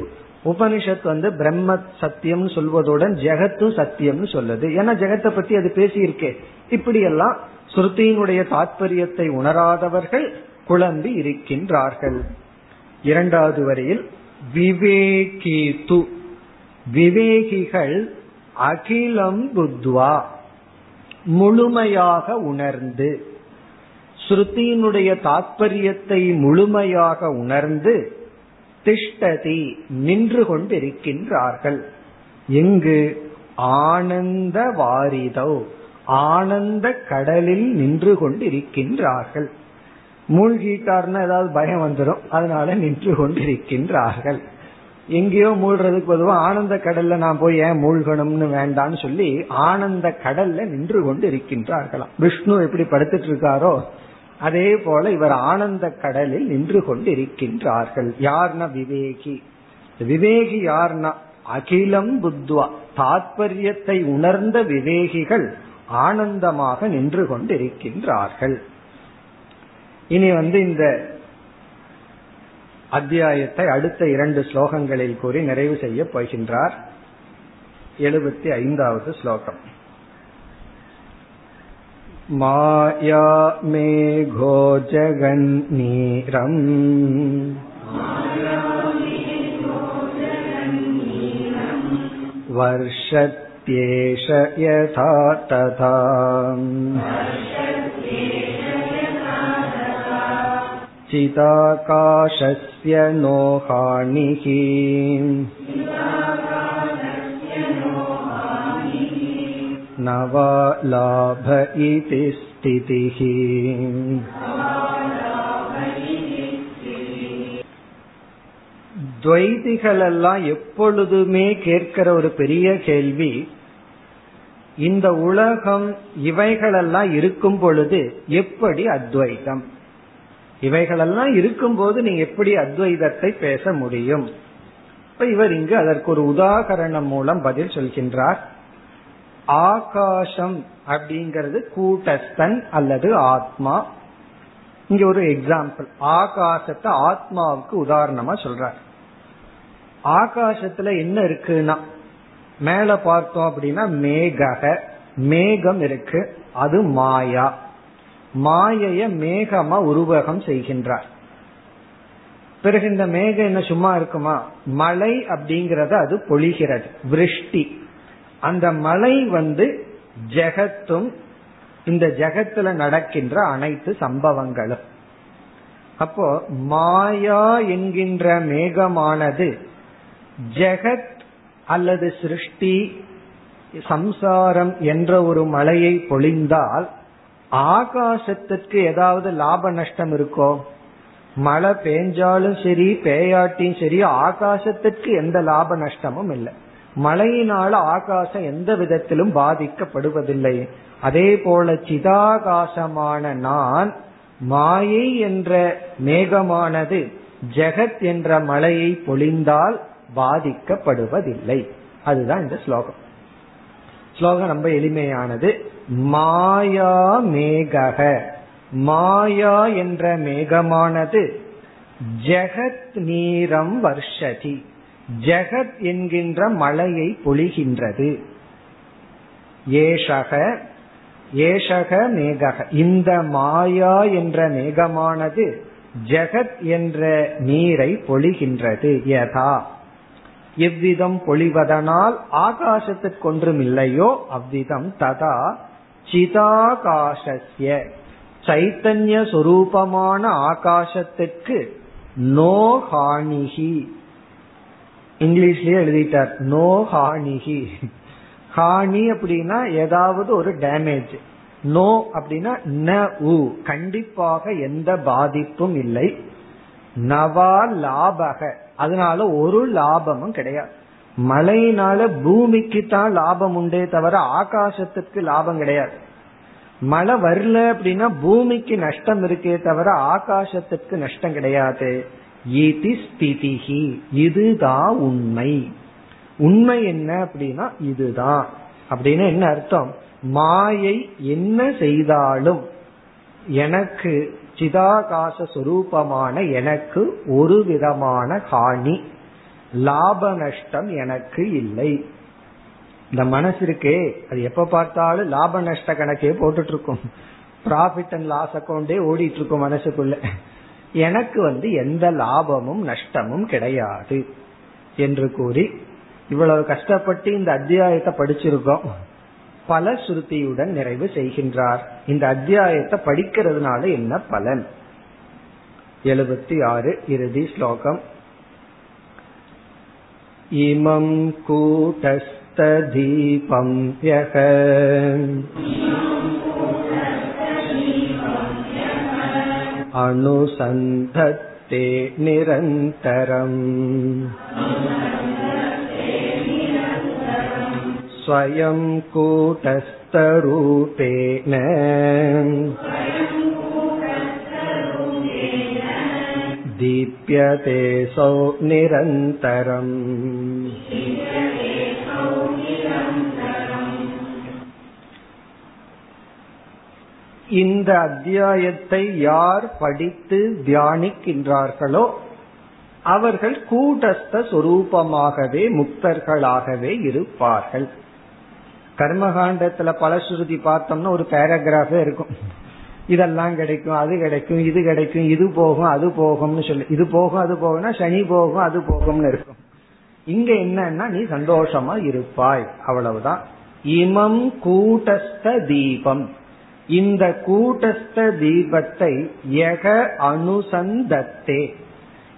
உபனிஷத் வந்து பிரம்ம சத்தியம் சொல்வதுடன் ஜெகத்தும் சத்தியம்னு சொல்லுது. ஏன்னா ஜெகத்தை பத்தி அது பேசியிருக்கே. இப்படி எல்லாம் ஸ்ருதியினுடைய தாற்பயத்தை உணராதவர்கள் குழம்பி இருக்கின்றார்கள். இரண்டாவது வரையில் விவேகித்து விவேகிகள் அகிலம் புத்வா முழுமையாக உணர்ந்து ஸ்ருதியினுடைய தாற்பயத்தை முழுமையாக உணர்ந்து திஷ்டதி நின்று கொண்டிருக்கின்றார்கள். எங்கு? ஆனந்த வாரிதோ ஆனந்த கடலில் நின்று கொண்டிருக்கின்றார்கள். மூழ்கிட்டார்னா ஏதாவது பயம் வந்துடும் அதனால நின்று கொண்டிருக்கின்றார்கள். எங்கேயோ மூழ்கிறதுக்கு பொதுவாக ஆனந்த கடல்ல நான் போய் ஏன் மூழ்கணும்னு வேண்டாம்னு சொல்லி ஆனந்த கடல்ல நின்று கொண்டு இருக்கின்றார்களாம் விஷ்ணு எப்படி படுத்துட்டு இருக்காரோ அதே போல இவர் ஆனந்த கடலில் நின்று கொண்டு இருக்கின்றார்கள் யார்னா விவேகி? விவேகி யார்னா? அகிலம் புத்வா. தாத்பரியத்தை உணர்ந்த விவேகிகள் ஆனந்தமாக நின்று கொண்டிருக்கின்றார்கள். இனி வந்து இந்த அத்தியாயத்தை அடுத்த இரண்டு ஸ்லோகங்களில் கூறி நிறைவு செய்ய போகின்றார். எழுபத்தி ஐந்தாவது ஸ்லோகம். माया मेघो जगन्नीरम् वर्षत्येष यथा तथा चिदाकाशस्य नोहानिः हानिः न वा लाभ इति स्थितिः துவைதிகள் எல்லாம் எப்பொழுதுமே கேட்கிற ஒரு பெரிய கேள்வி இந்த உலகம் இவைகளெல்லாம் இருக்கும் பொழுது எப்படி அத்வைதம் இவைகளெல்லாம் இருக்கும்போது நீ எப்படி அத்வைதத்தை பேச முடியும் இப்ப இவர் இங்கு அதற்கு ஒரு உதாகரணம் மூலம் பதில் சொல்கின்றார் ஆகாசம் அப்படிங்கிறது கூட்டஸ்தன் அல்லது ஆத்மா. இங்க ஒரு எக்ஸாம்பிள் ஆகாசத்தை ஆத்மாவுக்கு உதாரணமா சொல்றார். ஆகாசத்துல என்ன இருக்குன்னா மேல பார்த்தோம் அப்படின்னா மேகக மேகம் இருக்கு அது மாயா. மாயைய மேகமா உருவகம் செய்கின்றார். பிறகு இந்த மேகம் என்ன சும்மா இருக்குமா? மழை அப்படிங்கறத அது பொழிகிறது விருஷ்டி. அந்த மலை வந்து ஜெகத்தும் இந்த ஜெகத்துல நடக்கின்ற அனைத்து சம்பவங்களும். அப்போ மாயா என்கின்ற மேகமானது ஜெகத் அல்லது சிருஷ்டி சம்சாரம் என்ற ஒரு மலையை பொழிந்தால் ஆகாசத்திற்கு ஏதாவது லாப நஷ்டம் இருக்கோ? மழை பெஞ்சாலும் சரி பேயாட்டியும் சரி ஆகாசத்திற்கு எந்த லாப நஷ்டமும் இல்லை. மழையினால ஆகாசம் எந்த விதத்திலும் பாதிக்கப்படுவதில்லை. அதே போல சிதாகாசமான நான் மாயை என்ற மேகமானது ஜெகத் என்ற மலையை பொழிந்தால் பாதிக்கப்படுவதில்லை. அதுதான் இந்த ஸ்லோகம். ஸ்லோகம் ரொம்ப எளிமையானது. மாயா மேகக. மாயா என்ற மேகமானது ஜெகத் நீரம் வர்ஷதி. ஜெகத் என்கின்ற மலையை பொழிகின்றது. ஏஷக ஏஷக மேகக இந்த மாயா என்ற மேகமானது ஜெகத் என்ற நீரை பொழிகின்றது. யதா. எவ்விதம் பொழிவதனால் ஆகாசத்திற்கு இல்லையோ அவ்விதம் ததா. சிதாகாசஸ்ய. சைத்தன்ய சொரூபமான ஆகாசத்திற்கு நோ ஹானிகி இங்கிலீஷ்லயே எழுதிட்டார். நோ ஹானிகி ஹானி அப்படின்னா ஏதாவது ஒரு டேமேஜ். நோ அப்படின்னா ந உ கண்டிப்பாக எந்த பாதிப்பும் இல்லை. நவா லாபக அதனால ஒரு லாபமும் கிடையாது. மழையினால பூமிக்கு தான் லாபம் உண்டே தவிர ஆகாசத்துக்கு லாபம் கிடையாது. மழை வரல அப்படின்னா பூமிக்கு நஷ்டம் இருக்கே தவிர ஆகாசத்துக்கு நஷ்டம் கிடையாது. இது ஸ்திதிகி இதுதான் உண்மை. உண்மை என்ன அப்படின்னா இதுதான் அப்படின்னு என்ன அர்த்தம்? மாயை என்ன செய்தாலும் எனக்கு சிதாகாச சுரூபமான எனக்கு ஒரு விதமான ஹானி லாப நஷ்டம் எனக்கு இல்லை. இந்த மனசு இருக்கே அது எப்ப பார்த்தாலும் லாப நஷ்ட கணக்கே போட்டுட்டு இருக்கும். ப்ராஃபிட் அண்ட் லாஸ் அக்கௌண்டே ஓடிட்டு இருக்கும் மனசுக்குள்ள. எனக்கு வந்து எந்த லாபமும் நஷ்டமும் கிடையாது என்று கூறி இவ்வளவு கஷ்டப்பட்டு இந்த அத்தியாயத்தை படிச்சிருக்கோம். பல ஸ்ருதியுடன் நிறைவு செய்கின்றார். இந்த அத்தியாயத்தை படிக்கிறதுனால என்ன பலன்? எழுபத்தி ஆறு இறுதி ஸ்லோகம். இமம் கூட்டஸ்தீபம் யக. अनुसन्धत्ते निरन्तरम् स्वयं कूटस्थरूपेण दीप्यते सौ निरन्तरम् இந்த அத்தியாயத்தை யார் படித்து தியானிக்கின்றார்களோ அவர்கள் கூட்டஸ்த சொரூபமாகவே முக்தர்களாகவே இருப்பார்கள். கர்மகாண்டத்துல பலஸ்ருதி பார்த்தோம்னா ஒரு பேராகிராஃபே இருக்கும். இதெல்லாம் கிடைக்கும் அது கிடைக்கும் இது கிடைக்கும் இது போகும் அது போகும்னு சொல்லி. இது போகும் அது போகும்னா சனி போகும் அது போகும்னு இருக்கும். இங்க என்னன்னா நீ சந்தோஷமா இருப்பாய். அவ்வளவுதான். இமம் கூட்டஸ்த தீபம். இந்த கூட்டஸ்த தீபத்தை எக அனுசந்தத்தே.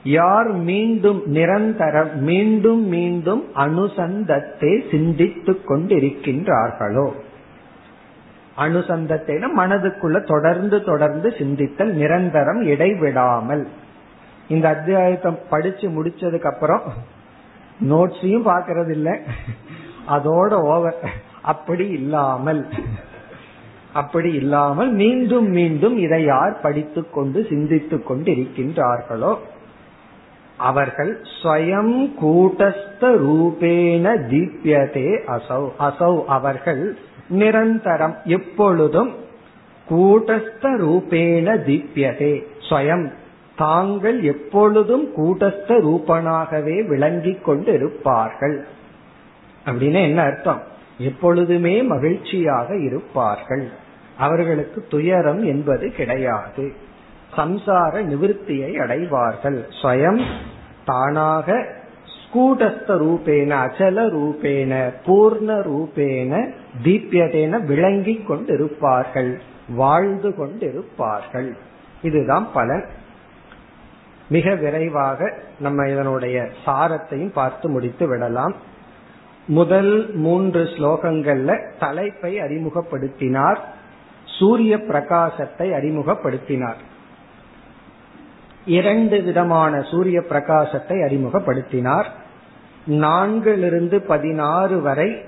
யார் மீண்டும் நிரந்தரம் மீண்டும் மீண்டும் அனுசந்தத்தை சிந்தித்துக் கொண்டிருக்கின்றார்களோ? அனுசந்தத்தை மனதுக்குள்ள தொடர்ந்து தொடர்ந்து சிந்தித்தல் நிரந்தரம் இடைவிடாமல். இந்த அத்தியாயத்தை படிச்சு முடிச்சதுக்கு அப்புறம் நோட்ஸையும் பாக்கிறது அதோட ஓவர் அப்படி இல்லாமல். அப்படி இல்லாமல் மீண்டும் மீண்டும் இதை யார் படித்துக் கொண்டு சிந்தித்துக் கொண்டு இருக்கின்றார்களோ அவர்கள் ஸ்வயம் கூட்டஸ்த ரூபேண தீப்யதே அசௌ. அசௌ அவர்கள் நிரந்தரம் எப்பொழுதும் கூட்டஸ்த ரூபேண தீப்யதே. ஸ்வயம் தாங்கள் எப்பொழுதும் கூட்டஸ்த ரூபனாகவே விளங்கிக் கொண்டு இருப்பார்கள் அப்படின்னு என்ன அர்த்தம்? எப்பொழுதுமே மகிழ்ச்சியாக இருப்பார்கள். அவர்களுக்கு துயரம் என்பது கிடையாது. சம்சார நிவிருத்தியை அடைவார்கள். ஸ்வயம் தானாக ஸ்கூடஸ்த ரூபேன அச்சல ரூபேன பூர்ண ரூபேன தீபியதேன விளங்கி கொண்டிருப்பார்கள் வாழ்ந்து கொண்டிருப்பார்கள். இதுதான் பலன். மிக விரைவாக நம்ம இதனுடைய சாரத்தையும் பார்த்து முடித்து விடலாம். முதல் மூன்று ஸ்லோகங்கள்ல தலைப்பை அறிமுகப்படுத்தினார். சூரிய பிரகாசத்தை அறிமுகப்படுத்தினார். இரண்டு விதமான சூரிய பிரகாசத்தை அறிமுகப்படுத்தினார். நான்கிலிருந்து பதினாறு வரை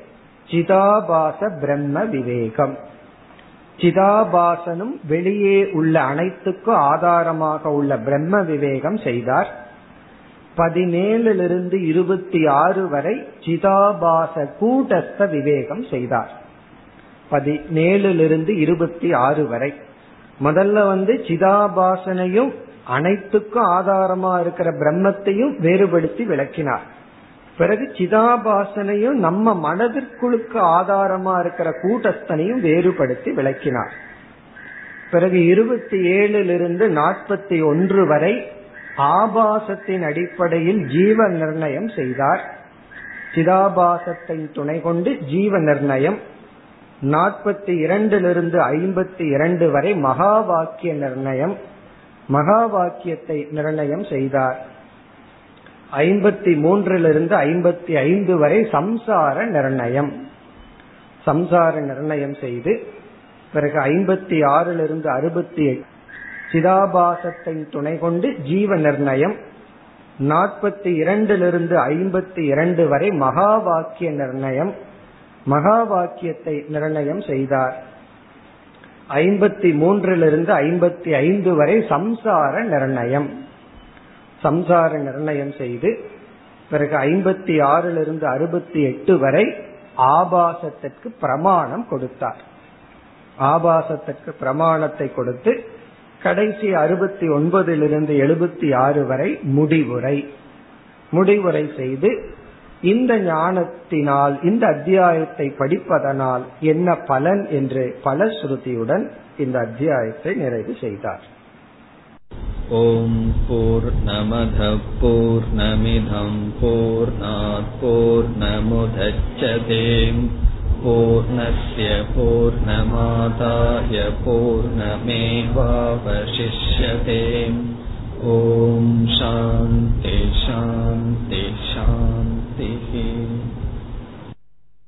சிதாபாச பிரம்ம விவேகம். சிதாபாசனும் வெளியே உள்ள அனைத்துக்கும் ஆதாரமாக உள்ள பிரம்ம விவேகம் செய்தார். பதினேழுலிருந்து இருபத்தி ஆறு வரை சிதாபாச கூட்டஸ்த விவேகம் செய்தார். பதினேழுலிருந்து இருபத்தி ஆறு வரை. முதல்ல வந்து சிதாபாசனையும் அனைத்துக்கும் ஆதாரமா இருக்கிற பிரம்மத்தையும் வேறுபடுத்தி விளக்கினார். பிறகு சிதாபாசனையும் நம்ம மனதிற்குழுக்கு ஆதாரமா இருக்கிற கூட்டஸ்தனையும் வேறுபடுத்தி விளக்கினார். பிறகு இருபத்தி ஏழிலிருந்து நாற்பத்தி ஒன்று வரை ஆபாசத்தின் அடிப்படையில் ஜீவ நிர்ணயம் செய்தார். சிதாபாசத்தை துணை கொண்டு ஜீவ நிர்ணயம் நாற்பத்தி இரண்டிலிருந்து ஐம்பத்தி இரண்டு வரை மகா வாக்கிய நிர்ணயம் மகா வாக்கியத்தை நிர்ணயம் செய்தார். ஐம்பத்தி மூன்றிலிருந்து ஐம்பத்தி ஐந்து வரை சம்சார நிர்ணயம். சம்சார நிர்ணயம் செய்து பிறகு ஐம்பத்தி ஆறிலிருந்து அறுபத்தி சிதாபாசத்தின் துணை கொண்டு ஜீவ நிர்ணயம் நாற்பத்தி இரண்டிலிருந்து ஐம்பத்தி இரண்டு வரை மகா வாக்கிய நிர்ணயம் மகா வாக்கியத்தை நிர்ணயம் செய்தார். ஐம்பத்தி மூன்றிலிருந்து ஐம்பத்தி ஐந்து வரை சம்சார நிர்ணயம். சம்சார நிர்ணயம் செய்து பிறகு ஐம்பத்தி ஆறிலிருந்து அறுபத்தி எட்டு வரை ஆபாசத்திற்கு பிரமாணம் கொடுத்தார். ஆபாசத்திற்கு பிரமாணத்தை கொடுத்து கடைசி அறுபத்தி ஒன்பதிலிருந்து எழுபத்தி ஆறு வரை முடிவுரை. முடிவுரை செய்து இந்த ஞானத்தினால் இந்த அத்தியாயத்தை படிப்பதனால் என்ன பலன் என்று பல ஸ்ருதியுடன் இந்த அத்தியாயத்தை நிறைவு செய்தார் ஓம் போர் நமத போர் நமிதம் போர் போர் நமுதச்சதேம் पूर्णस्य पूर्णमादाय पूर्णमेवावशिष्यते ॐ शान्ति शान्ति शान्तिः न्यस्ति